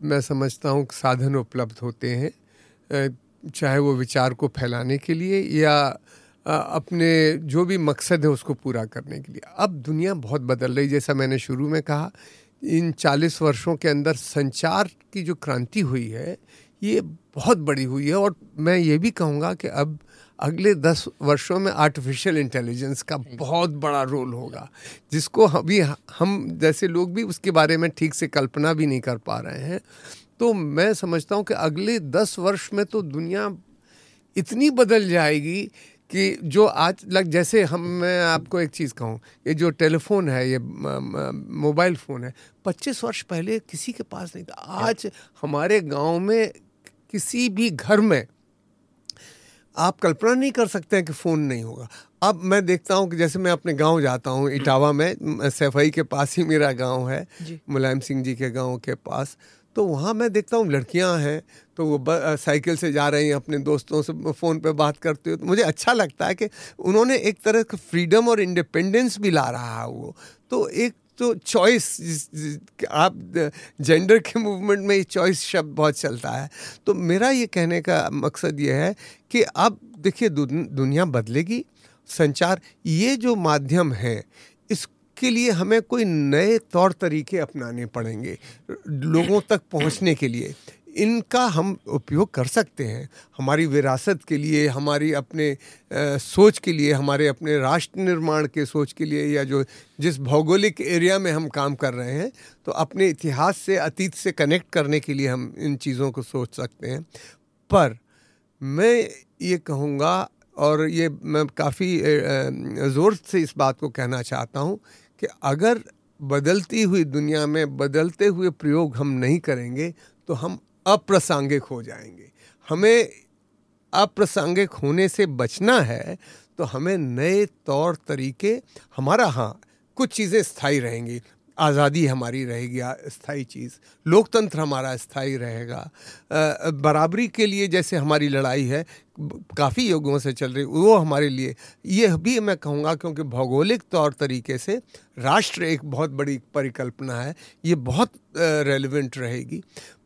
मैं समझता हूँ साधन उपलब्ध होते हैं चाहे वो विचार को फैलाने के लिए या अपने जो भी मकसद है उसको पूरा करने के लिए। अब दुनिया बहुत बदल रही जैसा मैंने शुरू में कहा, इन चालीस वर्षों के अंदर संचार की जो क्रांति हुई है, ये बहुत बड़ी हुई है और मैं ये भी कहूँगा कि अब अगले दस वर्षों में आर्टिफिशियल इंटेलिजेंस का बहुत बड़ा रोल होगा, जिसको अभी हम जैसे लोग भी उसके बारे में ठीक से कल्पना भी नहीं कर पा रहे हैं। तो मैं समझता हूँ कि अगले दस वर्ष में तो दुनिया इतनी बदल जाएगी कि जो आज, लग, जैसे हम, मैं आपको एक चीज़ कहूँ, ये जो टेलीफोन है, ये मोबाइल फ़ोन है, पच्चीस वर्ष पहले किसी के पास नहीं था। आज हमारे गाँव में किसी भी घर में आप कल्पना नहीं कर सकते हैं कि फ़ोन नहीं होगा। अब मैं देखता हूँ कि जैसे मैं अपने गाँव जाता हूँ इटावा में सफ़ाई के पास ही मेरा गाँव है मुलायम सिंह जी के गाँव के पास। तो वहाँ मैं देखता हूँ लड़कियाँ हैं तो वो साइकिल से जा रही हैं अपने दोस्तों से फ़ोन पे बात करते हुए। तो मुझे अच्छा लगता है कि उन्होंने एक तरह का फ्रीडम और इंडिपेंडेंस भी ला रहा है वो। तो एक तो चॉइस आप जेंडर के मूवमेंट में चॉइस शब्द बहुत चलता है। तो मेरा ये कहने का मकसद ये है कि अब देखिए दुनिया बदलेगी। संचार, ये जो माध्यम है, इसके लिए हमें कोई नए तौर तरीके अपनाने पड़ेंगे, लोगों तक पहुँचने के लिए। इनका हम उपयोग कर सकते हैं हमारी विरासत के लिए हमारी अपने आ, सोच के लिए हमारे अपने राष्ट्र निर्माण के सोच के लिए या जो जिस भौगोलिक एरिया में हम काम कर रहे हैं तो अपने इतिहास से अतीत से कनेक्ट करने के लिए हम इन चीज़ों को सोच सकते हैं। पर मैं ये कहूँगा और ये मैं काफ़ी ज़ोर से इस बात को कहना चाहता हूँ कि अगर बदलती हुई दुनिया में बदलते हुए प्रयोग हम नहीं करेंगे तो हम अप्रासंगिक हो जाएँगे। हमें अप्रासंगिक होने से बचना है तो हमें नए तौर तरीके, हमारा हाँ कुछ चीज़ें स्थायी रहेंगी। आज़ादी हमारी रहेगी स्थायी चीज़। लोकतंत्र हमारा स्थायी रहेगा। बराबरी के लिए जैसे हमारी लड़ाई है, काफ़ी युगों से चल रही, वो हमारे लिए। ये भी मैं कहूँगा क्योंकि भौगोलिक तौर तरीके से राष्ट्र एक बहुत बड़ी परिकल्पना है। ये बहुत रेलिवेंट रहेगी।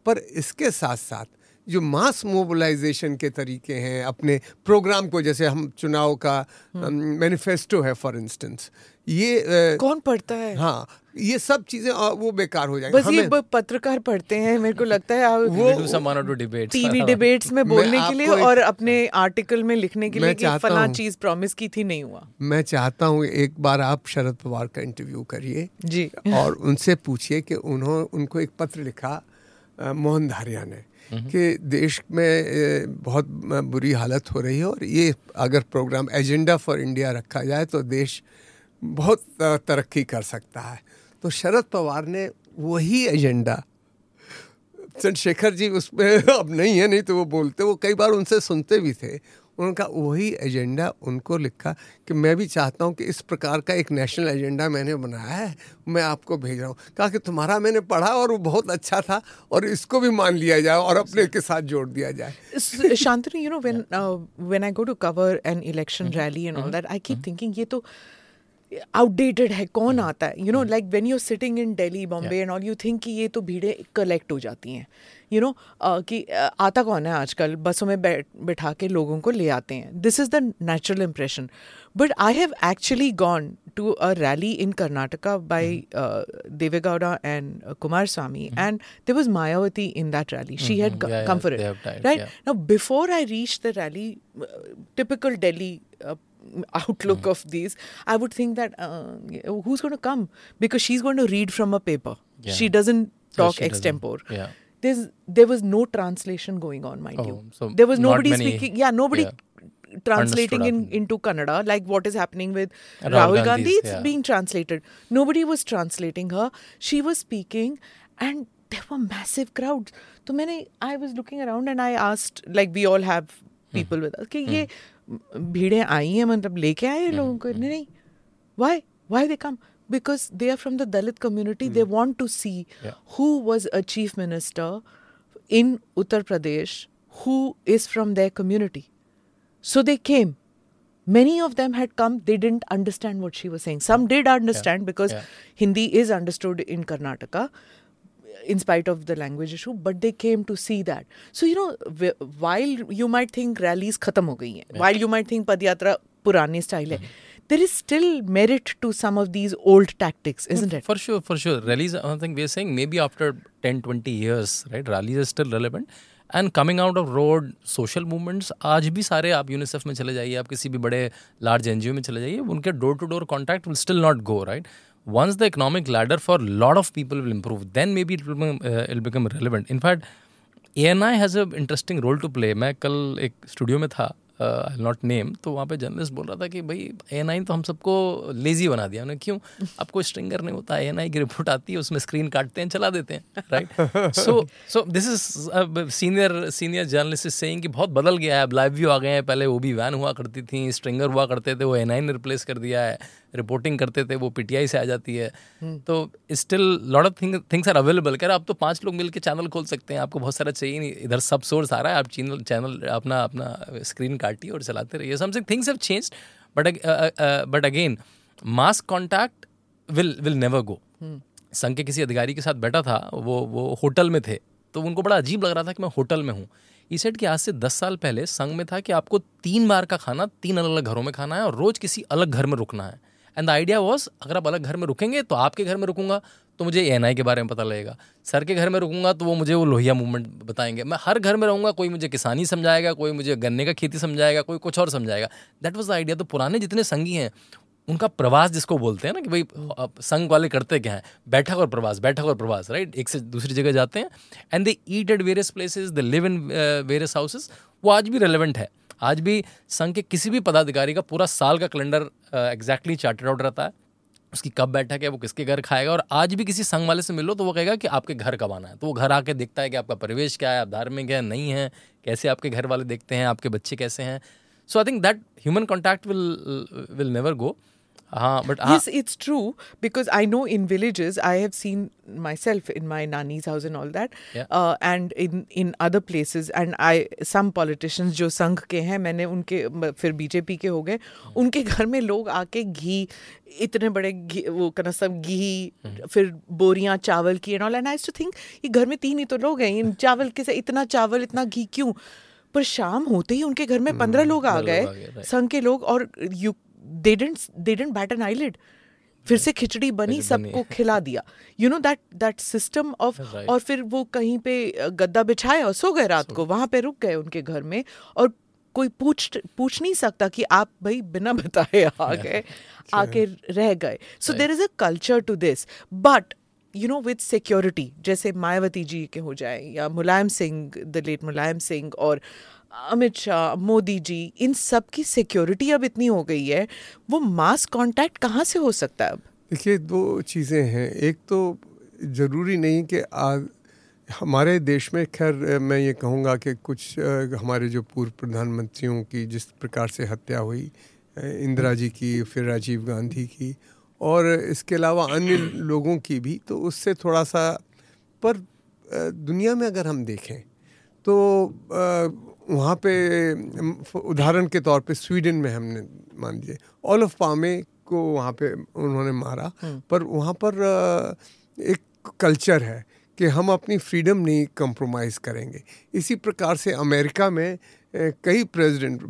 पर इसके साथ साथ जो मास मोबिलाइजेशन के तरीके हैं अपने प्रोग्राम को जैसे हम चुनाव का मैनिफेस्टो हम्म। है फॉर इंस्टेंस ये आ, कौन पढ़ता है? हाँ ये सब चीज़ें वो बेकार हो जाएँगी। बस ये पत्रकार पढ़ते हैं मेरे को लगता है वो टीवी डिबेट्स में बोलने के लिए और अपने आर्टिकल में लिखने के लिए कि फला चीज़ प्रॉमिस की थी नहीं हुआ। मैं चाहता हूँ एक बार आप शरद पवार का इंटरव्यू करिए जी। और उनसे पूछिए कि उन्होंने उनको एक पत्र लिखा मोहन धारिया ने, कि देश में बहुत बुरी हालत हो रही है और ये अगर प्रोग्राम एजेंडा फॉर इंडिया रखा जाए तो देश बहुत तरक्की कर सकता है। तो शरद पवार ने वही एजेंडा, चंद्रशेखर जी उसमें अब नहीं है, नहीं तो वो बोलते, वो कई बार उनसे सुनते भी थे उनका वही एजेंडा उनको लिखा कि मैं भी चाहता हूँ कि इस प्रकार का एक नेशनल एजेंडा मैंने बनाया है मैं आपको भेज रहा हूँ। कहा कि तुम्हारा मैंने पढ़ा और वो बहुत अच्छा था और इसको भी मान लिया जाए और अपने के साथ जोड़ दिया जाए। Shantanu you know when when I go to cover an election rally and all that I keep thinking ये तो आउटडेटेड है कौन आता है? You know like when you are sitting in Delhi Bombay and all you think कि ये तो भीड़ें collect हो जाती हैं। यू नो कि आता कौन है आजकल? बसों में बैठ बैठा के लोगों को ले आते हैं। This is the natural impression but I have actually gone to a rally in Karnataka by Deve Gowda and Kumaraswamy and they was Mayawati in that rally she had comfort right now before I reach the rally typical Delhi Yeah. Now, before I reached the rally, typical Delhi outlook mm. of these, I would think that uh, who's going to come because she's going to read from a paper. Yeah. She doesn't talk so extempore. Yeah. There's there was no translation going on, mind oh, you. So there was nobody many, speaking. Yeah, nobody. Yeah. Translating in, into Kannada, like what is happening with Rahul, Rahul Gandhi, it's yeah. being translated. Nobody was translating her. She was speaking, and there were massive crowds. So many. I was looking around and I asked, like we all have people mm. with us, कि ये भीड़ें आई हैं मतलब लेके आए हैं लोगों को? नहीं। नहीं why why they come because they are from the Dalit community they want to see who was a chief minister in Uttar Pradesh who is from the community so they came many of them had come they didn't understand what she was saying some did understand because Hindi is understood in Karnataka in spite of the language issue, but they came to see that. So, you know, while you might think rallies khatam ho gayi hain, while you might think Padyatra purani style hai, mm-hmm. there is still merit to some of these old tactics, isn't it? For sure, for sure. Rallies, I think we're saying maybe after 10, 20 years, right? Rallies are still relevant. And coming out of road social movements आज भी सारे आप UNICEF में चले जाइए आप किसी भी बड़े लार्ज एनजीओ में चले जाइए उनके door to door contact will still not go right once the economic ladder for a lot of people will improve, then maybe it will become, uh, it'll become relevant. In fact, ANI has an interesting role to play. मैं कल एक studio में था I not name तो वहाँ पे journalist बोल रहा था कि भाई ए तो हम सबको लेजी बना दिया। उन्होंने क्यों? आपको स्ट्रिंगर नहीं होता। ए की रिपोर्ट आती है उसमें स्क्रीन काटते हैं चला देते हैं right so so this is senior senior journalist saying कि बहुत बदल गया है। अब लाइव व्यू आ गए हैं। पहले वो भी वैन हुआ करती थी स्ट्रिंगर हुआ करते थे वो ए ने रिप्लेस कर दिया है। रिपोर्टिंग करते थे वो पीटीआई से आ जाती है। हम्म। तो still lot of thing things are available कह आप तो पाँच लोग मिलकर चैनल खोल सकते हैं। आपको बहुत सारा चाहिए नहीं। इधर सब सोर्स आ रहा है। आप चैनल चैनल अपना अपना स्क्रीन काटिए और चलाते रहिए। Something things have change but but again mass contact will will never go Sangh के किसी अधिकारी के साथ बैठा था वो वो होटल में थे। तो उनको बड़ा अजीब लग रहा था कि मैं होटल में हूँ। ई सेट कि आज से दस साल पहले संघ में था कि आपको तीन बार का खाना तीन अलग अलग घरों में खाना है और रोज किसी अलग घर में रुकना है। एंड द आइडिया वॉज़ अगर आप अलग घर में रुकेंगे तो आपके घर में रुकूँगा तो मुझे ए के बारे में पता लगेगा। सर के घर में रुकूँगा तो वो मुझे वो लोहिया मूवमेंट बताएँगे। मैं हर घर में रहूँगा, कोई मुझे किसानी समझाएगा, कोई मुझे गन्ने का खेती समझाएगा, कोई कुछ और समझाएगा। दैट वॉज़ द आइडिया तो पुराने जितने संगी हैं, उनका प्रवास जिसको बोलते हैं ना कि भाई संघ वाले करते क्या है? बैठक और प्रवास, बैठक और प्रवास राइट एक से दूसरी जगह जाते हैं। And they eat at various places they live in various houses वो आज भी रेलिवेंट है। आज भी संघ के किसी भी पदाधिकारी का पूरा साल का कैलेंडर एग्जैक्टली चार्टेड आउट रहता है। उसकी कब बैठक है, वो किसके घर खाएगा और आज भी किसी संघ वाले से मिलो तो वो कहेगा कि आपके घर कब आना है। तो वो घर आके देखता है कि आपका परिवेश क्या है, आप धार्मिक है, नहीं है, कैसे आपके घर वाले देखते हैं, आपके बच्चे कैसे हैं। So I think that human contact will will never go हाँ yes, it's true because I know in villages I have seen myself in my nani's house and all that, Yeah. uh, and in in other places. And I some politicians जो संघ के हैं मैंने उनके फिर BJP के हो गए उनके घर में लोग आके घी इतने बड़े घी वो कहना सब घी फिर बोरियाँ चावल की and all and I too think ये घर में तीन ही तो लोग हैं इन चावल के से इतना चावल इतना घी क्यों पर शाम होते ही उनके घर में पंद्रह लोग आ पंद्रह लोग आ गए संघ के लोग और you they didn't they didn't bat an eyelid फिर से खिचड़ी बनी सबको खिला दिया। You know that that system of और फिर वो कहीं पे गद्दा बिछाए और सो गए रात को। वहाँ पे रुक गए उनके घर में और कोई पूछ पूछ नहीं सकता कि आप भाई बिना बताए आ गए आके रह गए। So there is a culture to this but you know with security जैसे मायावती जी के हो जाए या मुलायम सिंह द लेट मुलायम सिंह और अमित शाह, मोदी जी, इन सब की सिक्योरिटी अब इतनी हो गई है, वो मास कांटेक्ट कहाँ से हो सकता है अब? देखिए, दो चीज़ें हैं। एक तो ज़रूरी नहीं कि आज हमारे देश में, खैर, मैं ये कहूँगा कि कुछ हमारे जो पूर्व प्रधानमंत्रियों की जिस प्रकार से हत्या हुई इंदिरा जी की, फिर राजीव गांधी की, और इसके अलावा अन्य लोगों की भी तो उससे थोड़ा सा, पर दुनिया में अगर हम देखें तो वहाँ पे उदाहरण के तौर पे स्वीडन में हमने मान लीजिए ऑल ऑफ़ पामे को वहाँ पे उन्होंने मारा। पर वहाँ पर एक कल्चर है कि हम अपनी फ्रीडम नहीं कंप्रोमाइज़ करेंगे। इसी प्रकार से अमेरिका में कई प्रेसिडेंट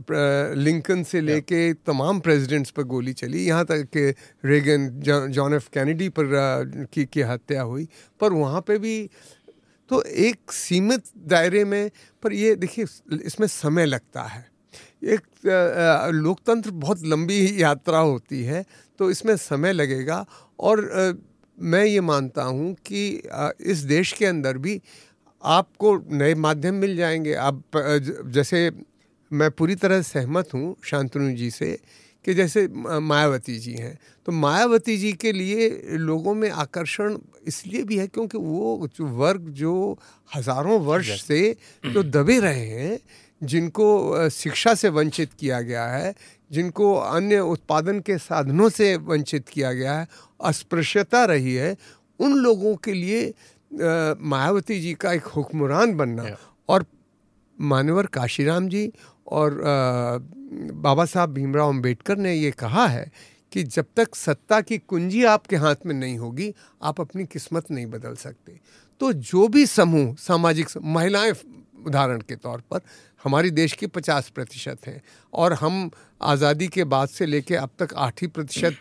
लिंकन से लेके तमाम प्रेसिडेंट्स पर गोली चली। यहाँ तक कि रेगन जॉन एफ़ कैनेडी पर की, की हत्या हुई। पर वहाँ पे भी तो एक सीमित दायरे में, पर ये देखिए, इसमें समय लगता है। एक लोकतंत्र बहुत लंबी यात्रा होती है तो इसमें समय लगेगा। और मैं ये मानता हूँ कि इस देश के अंदर भी आपको नए माध्यम मिल जाएँगे। आप जैसे मैं पूरी तरह सहमत हूँ शांतनु जी से कि जैसे मायावती जी हैं। तो मायावती जी के लिए लोगों में आकर्षण इसलिए भी है क्योंकि वो जो वर्ग जो हज़ारों वर्ष से जो दबे रहे हैं जिनको शिक्षा से वंचित किया गया है जिनको अन्य उत्पादन के साधनों से वंचित किया गया है अस्पृश्यता रही है उन लोगों के लिए मायावती जी का एक हुक्मरान बनना। और मानवर काशीराम जी और बाबा साहब भीमराव अंबेडकर ने ये कहा है कि जब तक सत्ता की कुंजी आपके हाथ में नहीं होगी, आप अपनी किस्मत नहीं बदल सकते। तो जो भी समूह, सामाजिक महिलाएँ उदाहरण के तौर पर, हमारी देश की पचास प्रतिशत हैं और हम आज़ादी के बाद से लेके अब तक आठ ही प्रतिशत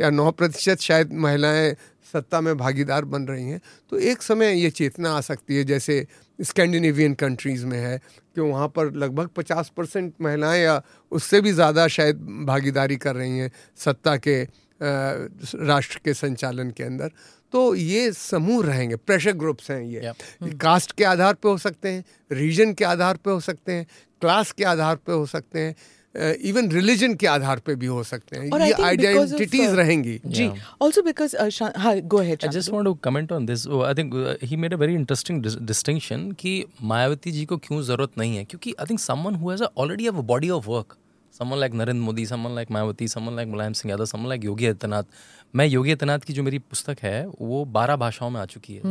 या नौ प्रतिशत शायद महिलाएँ सत्ता में भागीदार बन रही हैं तो एक समय ये चेतना आ सकती है जैसे स्कैंडिनेवियन कंट्रीज़ में है कि वहाँ पर लगभग 50 परसेंट महिलाएँ या उससे भी ज़्यादा शायद भागीदारी कर रही हैं सत्ता के राष्ट्र के संचालन के अंदर। तो ये समूह रहेंगे प्रेशर ग्रुप्स हैं ये कास्ट के आधार पे हो सकते हैं रीजन के आधार पे हो सकते हैं क्लास के आधार पे हो सकते हैं इवन रिलीजन के आधार पे भी हो सकते हैं। ये आइडेंटिटीज रहेंगी। जी आल्सो बिकॉज़ हाँ go ahead I just want to comment on this I think he made a very interesting distinction कि मायावती जी को क्यों ज़रूरत नहीं है? क्योंकि I think someone who has already have a body of work someone like Narendra Modi someone like Mayawati someone like Mulayam Singh Yadav someone like Yogi Adityanath मैं योगी आदित्यनाथ की जो मेरी पुस्तक है वो बारह भाषाओं में आ चुकी है।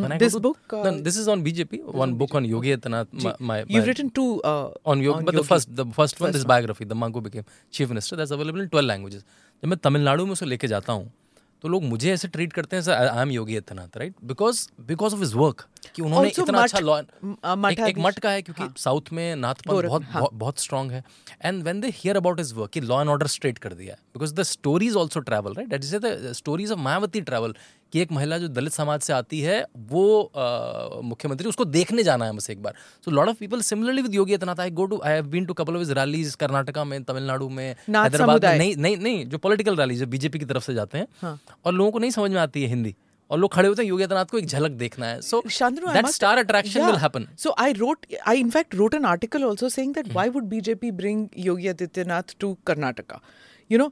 This is on BJP one book on Yogi Adityanath you written two on Yogi the first the first one is biography the monk who became chief minister that's available in 12 languages जब मैं तमिलनाडु में उसे लेके जाता हूँ तो लोग मुझे ऐसे ट्रीट करते हैं sir I am Yogi Adityanath right because because of his work कि उन्होंने Also इतना अच्छा लॉ एक, एक मठ का है क्योंकि साउथ में नाथ बहुत हाँ। बहुत बहुत स्ट्रांग है। And when they hear about his work कि लॉ एंड ऑर्डर स्ट्रेट कर दिया because the stories also travel right that is the stories of Mayawati travel कि एक महिला जो दलित समाज से आती है वो मुख्यमंत्री उसको देखने जाना है बस एक बार। So lot of people similarly with Yogi Adityanath I go to I have been to couple of his rallies Karnataka में तमिलनाडु में हैदराबाद में नहीं नहीं नहीं जो पॉलिटिकल रैलीज है बीजेपी की तरफ़ से जाते हैं। हाँ. और लोगों को नहीं समझ में आती है हिंदी। और लोग खड़े होते हैं योगी आदित्यनाथ को एक झलक देखना है। So I that star attraction. Will happen I wrote, I in fact wrote an article also saying that why would BJP bring Yogi Adityanath to Karnataka? You know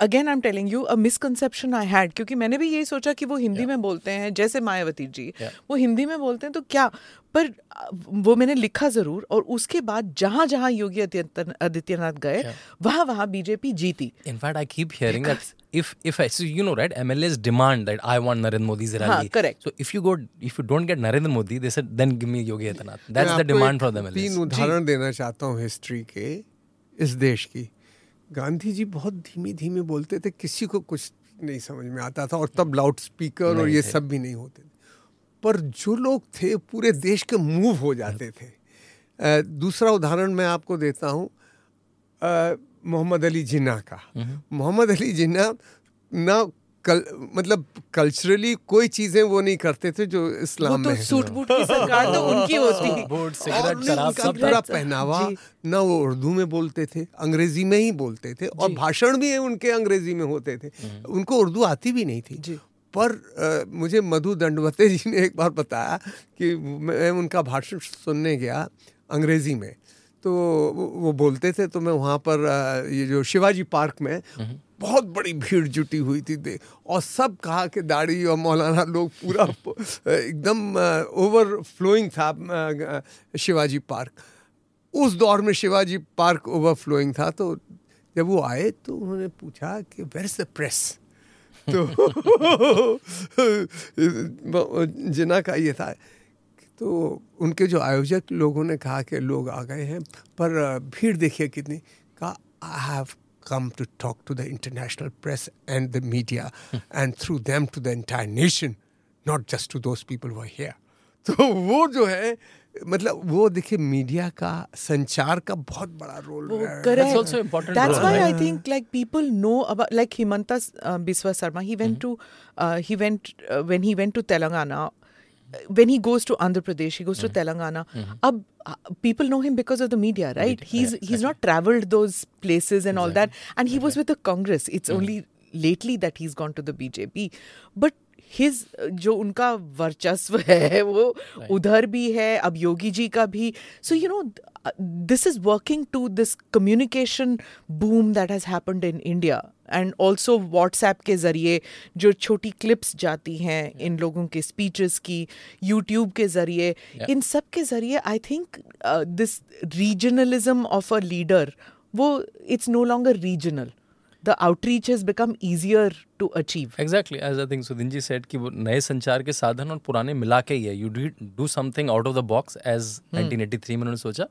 again I am telling you a misconception I had क्योंकि मैंने भी यही सोचा कि वो Hindi yeah. में बोलते हैं जैसे मायावती जी। Yeah. वो हिंदी में बोलते हैं तो क्या? पर वो मैंने लिखा ज़रूर और उसके बाद जहाँ जहाँ योगी आदित्यनाथ गए yeah. वहाँ वहाँ बीजेपी जीती। In fact I keep hearing that if if you know right MLAs demand that I want Narendra Modi is rally so if you go if you don't get Narendra Modi they said then give me Yogi Adityanath that's the demand from the MLAs तीन उदाहरण देना चाहता हूँ history के इस देश की। गांधी जी बहुत धीमे धीमे बोलते थे किसी को कुछ नहीं समझ में आता था और तब लाउड स्पीकर और ये सब भी नहीं होते थे। पर जो लोग थे पूरे देश के मूव हो जाते थे। दूसरा उदाहरण मैं आपको देता हूँ मोहम्मद अली जिन्ना का। मोहम्मद अली जिन्ना ना कल मतलब कल्चरली कोई चीज़ें वो नहीं करते थे जो वो इस्लाम तो में सूट बूट की सरकार तो उनकी होती। और शराब उनका सब पूरा पहनावा। ना वो उर्दू में बोलते थे अंग्रेज़ी में ही बोलते थे और भाषण भी उनके अंग्रेज़ी में होते थे। उनको उर्दू आती भी नहीं थी। पर अ, मुझे मधु दंडवते जी ने एक बार बताया कि मैं उनका भाषण सुनने गया अंग्रेज़ी में। तो वो बोलते थे तो मैं वहाँ पर ये जो शिवाजी पार्क में बहुत बड़ी भीड़ जुटी हुई थी दे। और सब कहा कि दाढ़ी और मौलाना लोग पूरा एकदम ओवर फ्लोइंग था शिवाजी पार्क। उस दौर में शिवाजी पार्क ओवरफ्लोइंग था तो जब वो आए तो उन्होंने पूछा कि वेर इज़ द प्रेस तो जिना का ये था। तो उनके जो आयोजक लोगों ने कहा कि लोग आ गए हैं पर भीड़ देखिए कितनी। कहा I have come to talk to the international press and the media and through them to the entire nation not just to those people who are here तो वो जो है मतलब वो देखिए मीडिया का संचार का बहुत बड़ा रोल वो रहा है correct. also important That's role, why I right? think like people know about like Himanta uh, Biswa Sarma. He when he went to Telangana. uh, When he goes to Andhra Pradesh, he goes to Telangana. Ab, uh, people know him because of the media, right? He's he's not traveled those places and all that, and he was with the Congress. It's only lately that he's gone to the BJP, but his जो उनका वर्चस्व है वो उधर भी है अब योगी जी का भी so you know this is working to this communication boom that has happened in India and also WhatsApp के ज़रिए जो छोटी क्लिप्स जाती हैं इन लोगों के स्पीचेस की यूट्यूब के ज़रिए इन सब के ज़रिए I think this regionalism of a leader वो it's no longer regional the outreach has become easier to achieve exactly as I think Sudin ji said कि वो नए संचार के साधन और पुराने मिला के ही है। You do something out of the box as 1983 में उन्होंने सोचा।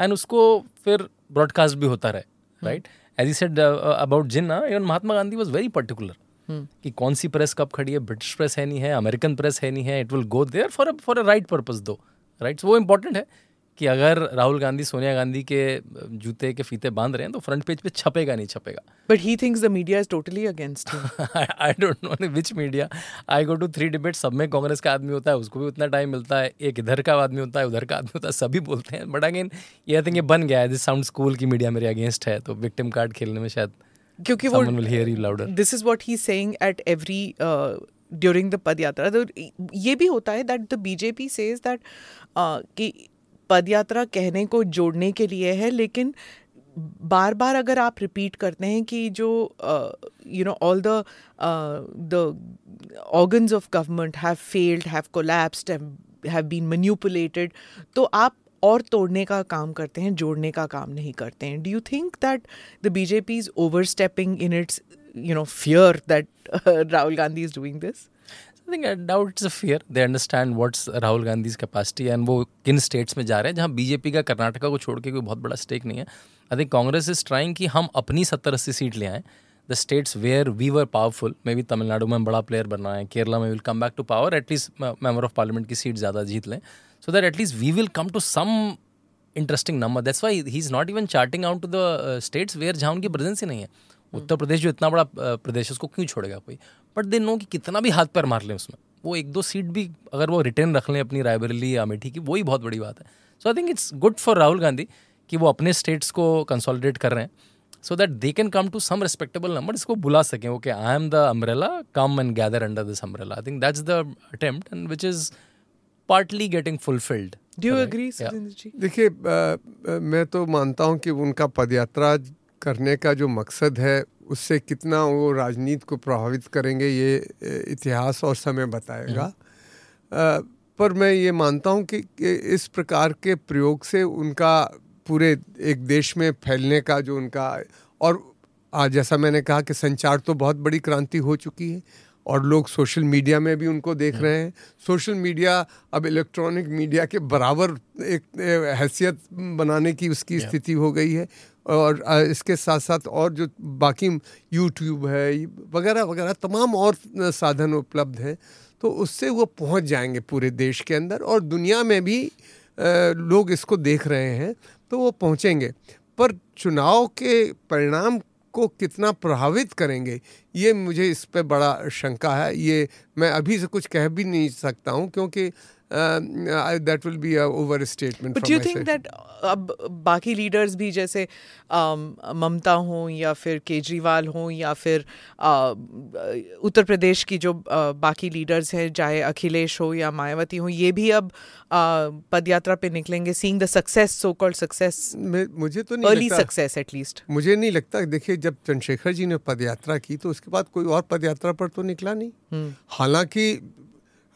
एंड उसको फिर ब्रॉडकास्ट भी होता रहे right as you said about Jinnah even Mahatma Gandhi was very particular कि कौन सी प्रेस कब खड़ी है? ब्रिटिश प्रेस है नहीं है अमेरिकन प्रेस है नहीं है it will go there for for a right purpose though right वो इंपॉर्टेंट है. कि अगर राहुल गांधी सोनिया गांधी के जूते के फीते बाँध रहे हैं तो फ्रंट पेज पे छपेगा नहीं छपेगा but thinks the media is totally against him. I don't know which media I go to three debate सब में कांग्रेस का आदमी होता है उसको भी उतना टाइम मिलता है एक इधर का आदमी होता है उधर का आदमी होता है सभी बोलते हैं बट अगेन ये आई थिंक ये बन गया है दिस साउंड स्कूल की मीडिया मेरे अगेंस्ट है तो विक्टिम कार्ड खेलने में शायद क्योंकि वो. This is what he saying at every during the पद यात्रा ये भी होता है that the BJP says that कि पद यात्रा कहने को जोड़ने के लिए है, लेकिन बार बार अगर आप रिपीट करते हैं कि जो you know all the the organs of government have failed have collapsed have been manipulated तो आप और तोड़ने का काम करते हैं, जोड़ने का काम नहीं करते हैं। Do you think that the BJP is overstepping in it's you know fear that Rahul Gandhi is doing this I think I doubt it's a fear they understand what's Rahul Gandhi's capacity and वो किन states में जा रहे हैं जहाँ BJP का कर्नाटका को छोड़ के कोई बहुत बड़ा स्टेक नहीं है। I think Congress is trying कि हम अपनी सत्तर अस्सी सीट ले आएँ। The states where we were powerful may be Tamil Nadu में बड़ा प्लेयर बनना है केरला में will come back to power at least member of parliament की सीट ज़्यादा जीत लें। So that at least we will come to some interesting number that's why he is not even charting out to the states where जहाँ उनकी presence ही नहीं है। उत्तर प्रदेश जो इतना बड़ा प्रदेश है उसको क्यों छोड़ेगा कोई? बट दे नो कि कितना भी हाथ पैर मार लें उसमें। वो एक दो सीट भी अगर वो रिटर्न रख लें अपनी रायबरेली या अमेठी की वही बहुत बड़ी बात है। So I think it's good for Rahul Gandhi कि वो अपने स्टेट्स को कंसोलिडेट कर रहे हैं। So that they can come to some respectable number इसको बुला सकें। Okay I am the umbrella come and gather under this umbrella I think that's the attempt and which is partly getting fulfilled do you agree देखिए मैं तो मानता हूँ कि उनका पदयात्रा करने का जो मकसद है उससे कितना वो राजनीति को प्रभावित करेंगे ये इतिहास और समय बताएगा। पर मैं ये मानता हूँ कि, कि इस प्रकार के प्रयोग से उनका पूरे एक देश में फैलने का जो उनका और आज जैसा मैंने कहा कि संचार तो बहुत बड़ी क्रांति हो चुकी है और लोग सोशल मीडिया में भी उनको देख रहे हैं। सोशल मीडिया अब इलेक्ट्रॉनिक मीडिया के बराबर एक हैसियत बनाने की उसकी स्थिति हो गई है। और इसके साथ साथ और जो बाकी यूट्यूब है, वगैरह वगैरह तमाम और साधन उपलब्ध हैं तो उससे वो पहुँच जाएँगे पूरे देश के अंदर और दुनिया में भी लोग इसको देख रहे हैं तो वो पहुँचेंगे। पर चुनाव के परिणाम को कितना प्रभावित करेंगे, ये मुझे इस पर बड़ा शंका है। ये मैं अभी से कुछ कह भी नहीं सकता हूँ, क्योंकि that will be overstatement but you think that अब बाकी लीडर्स भी जैसे ममता हों या फिर केजरीवाल हों या फिर उत्तर प्रदेश की जो बाकी लीडर्स हैं चाहे अखिलेश हो या मायावती हो ये भी अब uh, पदयात्रा पे निकलेंगे seeing the success so called success मुझे तो नहीं अर्ली सक्सेस एटलीस्ट मुझे नहीं लगता। देखिए जब चंद्रशेखर जी ने पदयात्रा की तो उसके बाद कोई और पदयात्रा पर तो निकला नहीं। हम्म। हालाँकि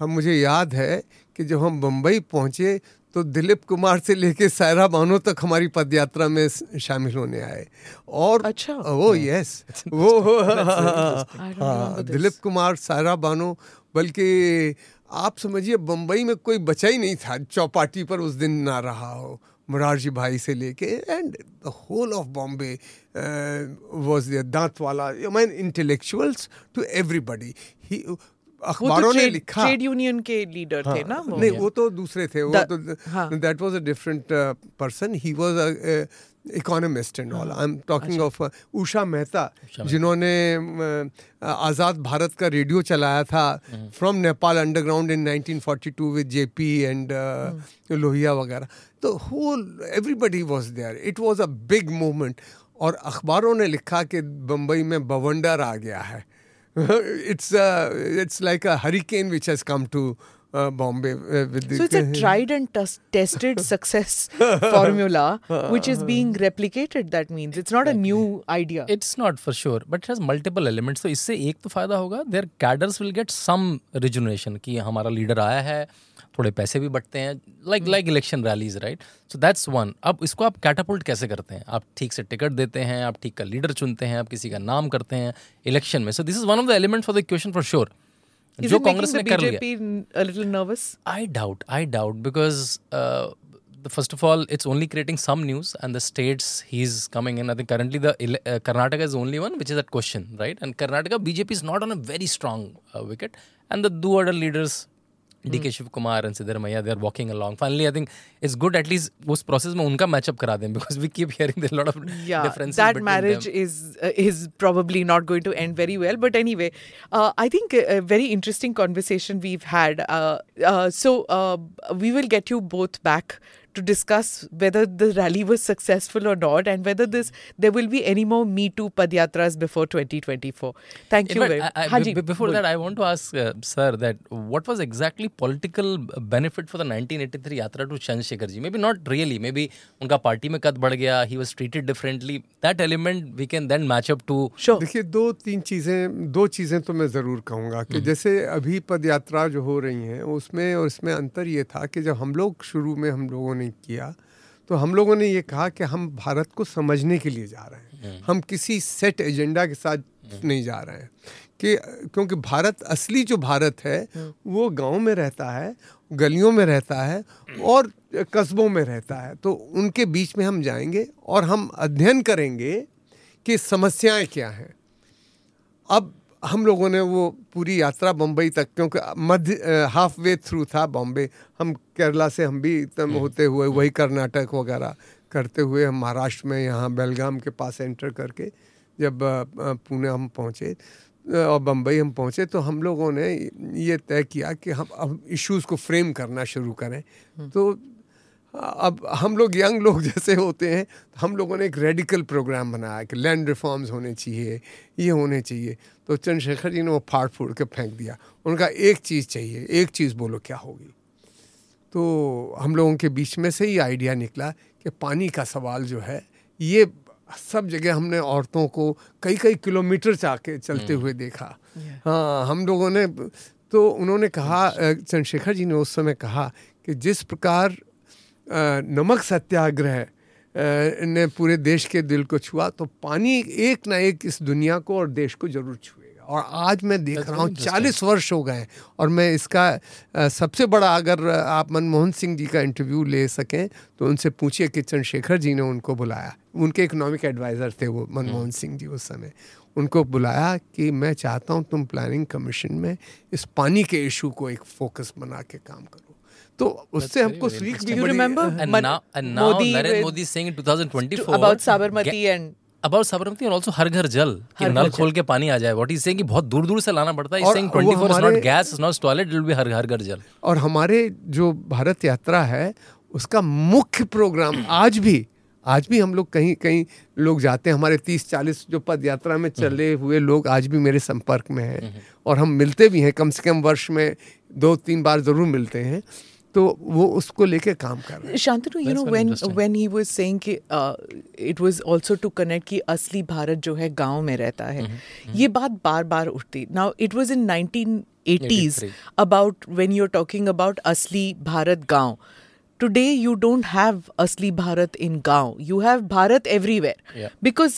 हम मुझे याद है कि जब हम बम्बई पहुँचे तो दिलीप कुमार से लेके सायरा बानो तक हमारी पदयात्रा में शामिल होने आए। और अच्छा। वो यस वो हाँ, दिलीप कुमार सायरा बानो बल्कि आप समझिए बम्बई में कोई बचा ही नहीं था चौपाटी पर उस दिन ना रहा हो मुरारजी भाई से लेके and the whole of Bombay was दांत वाला मीन इंटेलेक्चुअल्स टू एवरीबडी ही अखबारों तो ने लिखा। ट्रेड यूनियन के लीडर हाँ, थे ना वो? नहीं वो तो दूसरे थे वो तो that was a different person he was a economist and all I am talking of Usha Mehta जिन्होंने आज़ाद भारत का रेडियो चलाया था from Nepal underground in 1942 with JP and Lohia वगैरह। तो whole everybody was there it was a big movement और अखबारों ने लिखा कि बम्बई में बवंडर आ गया है। It's uh, it's like a hurricane which has come to uh, Bombay. Uh, with so it's a tried and tested success formula which is being replicated. That means it's not a new idea. It's not for sure, but it has multiple elements. So इससे एक तो फ़ायदा होगा. Their cadres will get some rejuvenation कि हमारा leader आया है. थोड़े पैसे भी बटते हैं like like election rallies right so that's one अब इसको आप कैटापोल्ट कैसे करते हैं? आप ठीक से टिकट देते हैं आप ठीक का लीडर चुनते हैं आप किसी का नाम करते हैं इलेक्शन में. So this is one of the element for the question for sure जो कांग्रेस ने कर I doubt I doubt because first of all it's only creating some news and the states he is coming in I currently the is only one which is at question right and Karnataka BJP is not on a very strong wicket and the two other leaders D K Shiv Kumar and Siddaramaiah they are walking along finally I think it's good at least उस process में उनका matchup करा दें because we keep hearing there lot of differences that marriage is is probably not going to end very well but anyway uh, i think a, a, very interesting conversation we've had uh, uh, so uh, we will get you both back to discuss whether the rally was successful or not and whether this there will be any more Me Too Padyatras before 2024. Thank you. very, I, I, b- before that, I want to ask, uh, sir, that what was exactly political benefit for the 1983 Yatra to Chandrasekhar ji? Maybe not really. Maybe unka party mein kat बढ़ गया. He was treated differently. That element we can then match up to. Sure. देखिए दो तीन चीज़ें दो चीज़ें तो मैं ज़रूर कहूँगा कि जैसे अभी पदयात्रा जो हो रही हैं उसमें और इसमें अंतर ये था कि जब हम लोग शुरू में हम लोगों ने किया तो हम लोगों ने ये कहा कि हम भारत को समझने के लिए जा रहे हैं हम्म। हम किसी सेट एजेंडा के साथ हम्म। नहीं जा रहे हैं कि क्योंकि भारत असली जो भारत है हम्म। वो गाँव में रहता है गलियों में रहता है और कस्बों में रहता है तो उनके बीच में हम जाएँगे और हम अध्ययन करेंगे कि समस्याएँ क्या हैं अब हम लोगों ने वो पूरी यात्रा बम्बई तक क्योंकि मध्य हाफ़ वे थ्रू था बॉम्बे हम केरला से हम भी तम हम्म। होते हुए वही कर्नाटक वगैरह करते हुए हम महाराष्ट्र में यहाँ बेलगाम के पास एंटर करके जब पुणे हम पहुँचे और बम्बई हम पहुँचे तो हम लोगों ने ये तय किया कि हम अब इश्यूज़ को फ्रेम करना शुरू करें हम्म। तो अब हम लोग यंग लोग जैसे होते हैं हम लोगों ने एक रेडिकल प्रोग्राम बनाया कि लैंड रिफॉर्म्स होने चाहिए ये होने चाहिए। तो चंद्रशेखर जी ने वो फाड़ फूड़ के फेंक दिया। उनका एक चीज़ चाहिए एक चीज़ बोलो क्या होगी? तो हम लोगों के बीच में से ही आइडिया निकला कि पानी का सवाल जो है ये सब जगह हमने औरतों को कई कई किलोमीटर जाके चलते हुए देखा। हाँ हम लोगों ने तो उन्होंने कहा चंद्रशेखर जी ने उस समय कहा कि जिस प्रकार नमक सत्याग्रह ने पूरे देश के दिल को छुआ तो पानी एक ना एक इस दुनिया को और देश को ज़रूर छुएगा। और आज मैं देख रहा हूँ चालीस वर्ष हो गए और मैं इसका सबसे बड़ा अगर आप मनमोहन सिंह जी का इंटरव्यू ले सकें तो उनसे पूछिए कि चंद्रशेखर जी ने उनको बुलाया। उनके इकोनॉमिक एडवाइज़र थे वो मनमोहन सिंह जी उस समय। उनको बुलाया कि मैं चाहता हूँ तुम प्लानिंग कमीशन में इस पानी के इशू को एक फोकस बना के काम करो। तो उससे हमको सीख भी Modi is saying in 2024 about Sabarmati Ga- and about Sabarmati and हर घर जल कि नल खोल के पानी आ जाए व्हाट इज़ सेइंग कि बहुत दूर दूर से लाना पड़ता है और saying 24 is not हमारे- gas is not toilet it will be हर हर घर जल और हमारे जो भारत यात्रा है उसका मुख्य प्रोग्राम आज भी आज भी हम लोग कहीं कहीं लोग जाते हैं। हमारे तीस चालीस जो पद यात्रा में चले हुए लोग आज भी मेरे संपर्क में हैं। और हम मिलते भी हैं कम से कम वर्ष में दो तीन बार ज़रूर मिलते हैं। तो वो उसको लेके काम कर रहे Shantanu you know when when he was saying कि it was also to connect कि असली भारत जो है गाँव में रहता है। ये बात बार बार उठती now it was in 1980s about when you are talking about असली भारत गाँव। today you don't have asli bharat in gaon you have bharat everywhere Yeah. because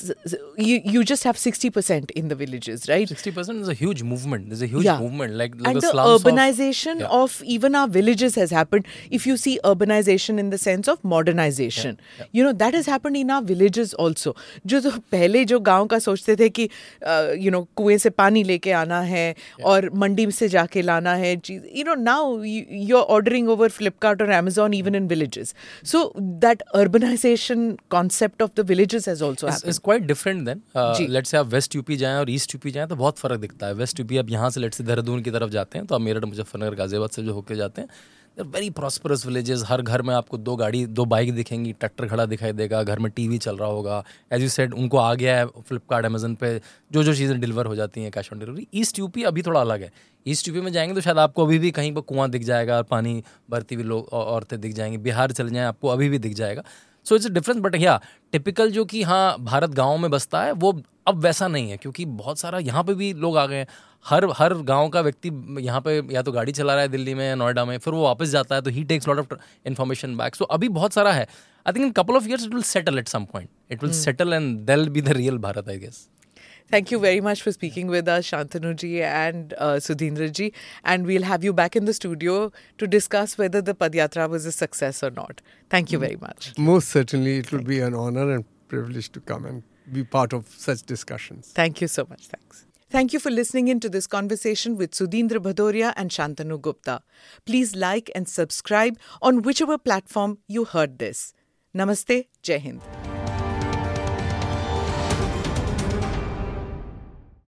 you, you just have 60% in the villages right 60% is a huge movement there's a huge Yeah. movement like, like and the the slums of- urbanization Yeah. of, even our villages has happened if you see urbanization in the sense of modernization you know that has happened in our villages also जो जो पहले जो गांव का सोचते थे कि you know कुएं से पानी लेके आना है और मंडी से जाके लाना है चीज you know now you are ordering over Flipkart और Amazon Even in villages so that urbanization concept of the villages has also It's, happened it's quite different then. Uh, let's say आप वेस्ट यूपी जाएँ और east UP जाएँ तो बहुत फ़र्क दिखता है वेस्ट यूपी अब यहाँ से लेट से देहरादून की तरफ़ जाते हैं तो आप मेरठ मुजफ्फरनगर गाजियाबाद से जो होकर जाते हैं वेरी प्रॉस्परस विलेजेस हर घर में आपको दो गाड़ी, दो बाइक दिखेंगी, ट्रैक्टर खड़ा दिखाई देगा, घर में टीवी चल रहा होगा। एज यू सेड उनको आ गया है फ्लिपकार्ट अमेजन पे। जो जो चीज़ें डिलीवर हो जाती हैं cash on delivery east UP अभी थोड़ा अलग है। ईस्ट यूपी में जाएँगे तो शायद आपको अभी भी कहीं पर कुआँ दिख जाएगा और पानी भरती हुई लोग औरतें दिख जाएँगी। बिहार चले जाएँ, आपको अभी भी दिख जाएगा। सो इट्स डिफरेंस बट या टिपिकल जो कि हाँ भारत गाँव में बसता है, वो अब वैसा नहीं है, क्योंकि बहुत सारा यहाँ पे भी लोग आ गए हैं। हर हर गाँव का व्यक्ति यहाँ पे या तो गाड़ी चला रहा है दिल्ली में या नोएडा में फिर वो वापस जाता है तो he takes lot of information back so अभी बहुत सारा है। I think in couple of years it will settle at some point it will settle and they'll be the real Bharat I guess thank you very much for speaking with Shantanu ji and Sudheendra ji and we'll have you back in the studio to discuss whether the padyatra was a success और not thank you very much most certainly it will be an honour and privilege to come and be part of such discussions. Thank you so much. Thanks. Thank you for listening in to this conversation with Sudhindra Bhadoria and Shantanu Gupta. Please like and subscribe on whichever platform you heard this. Namaste, Jai Hind.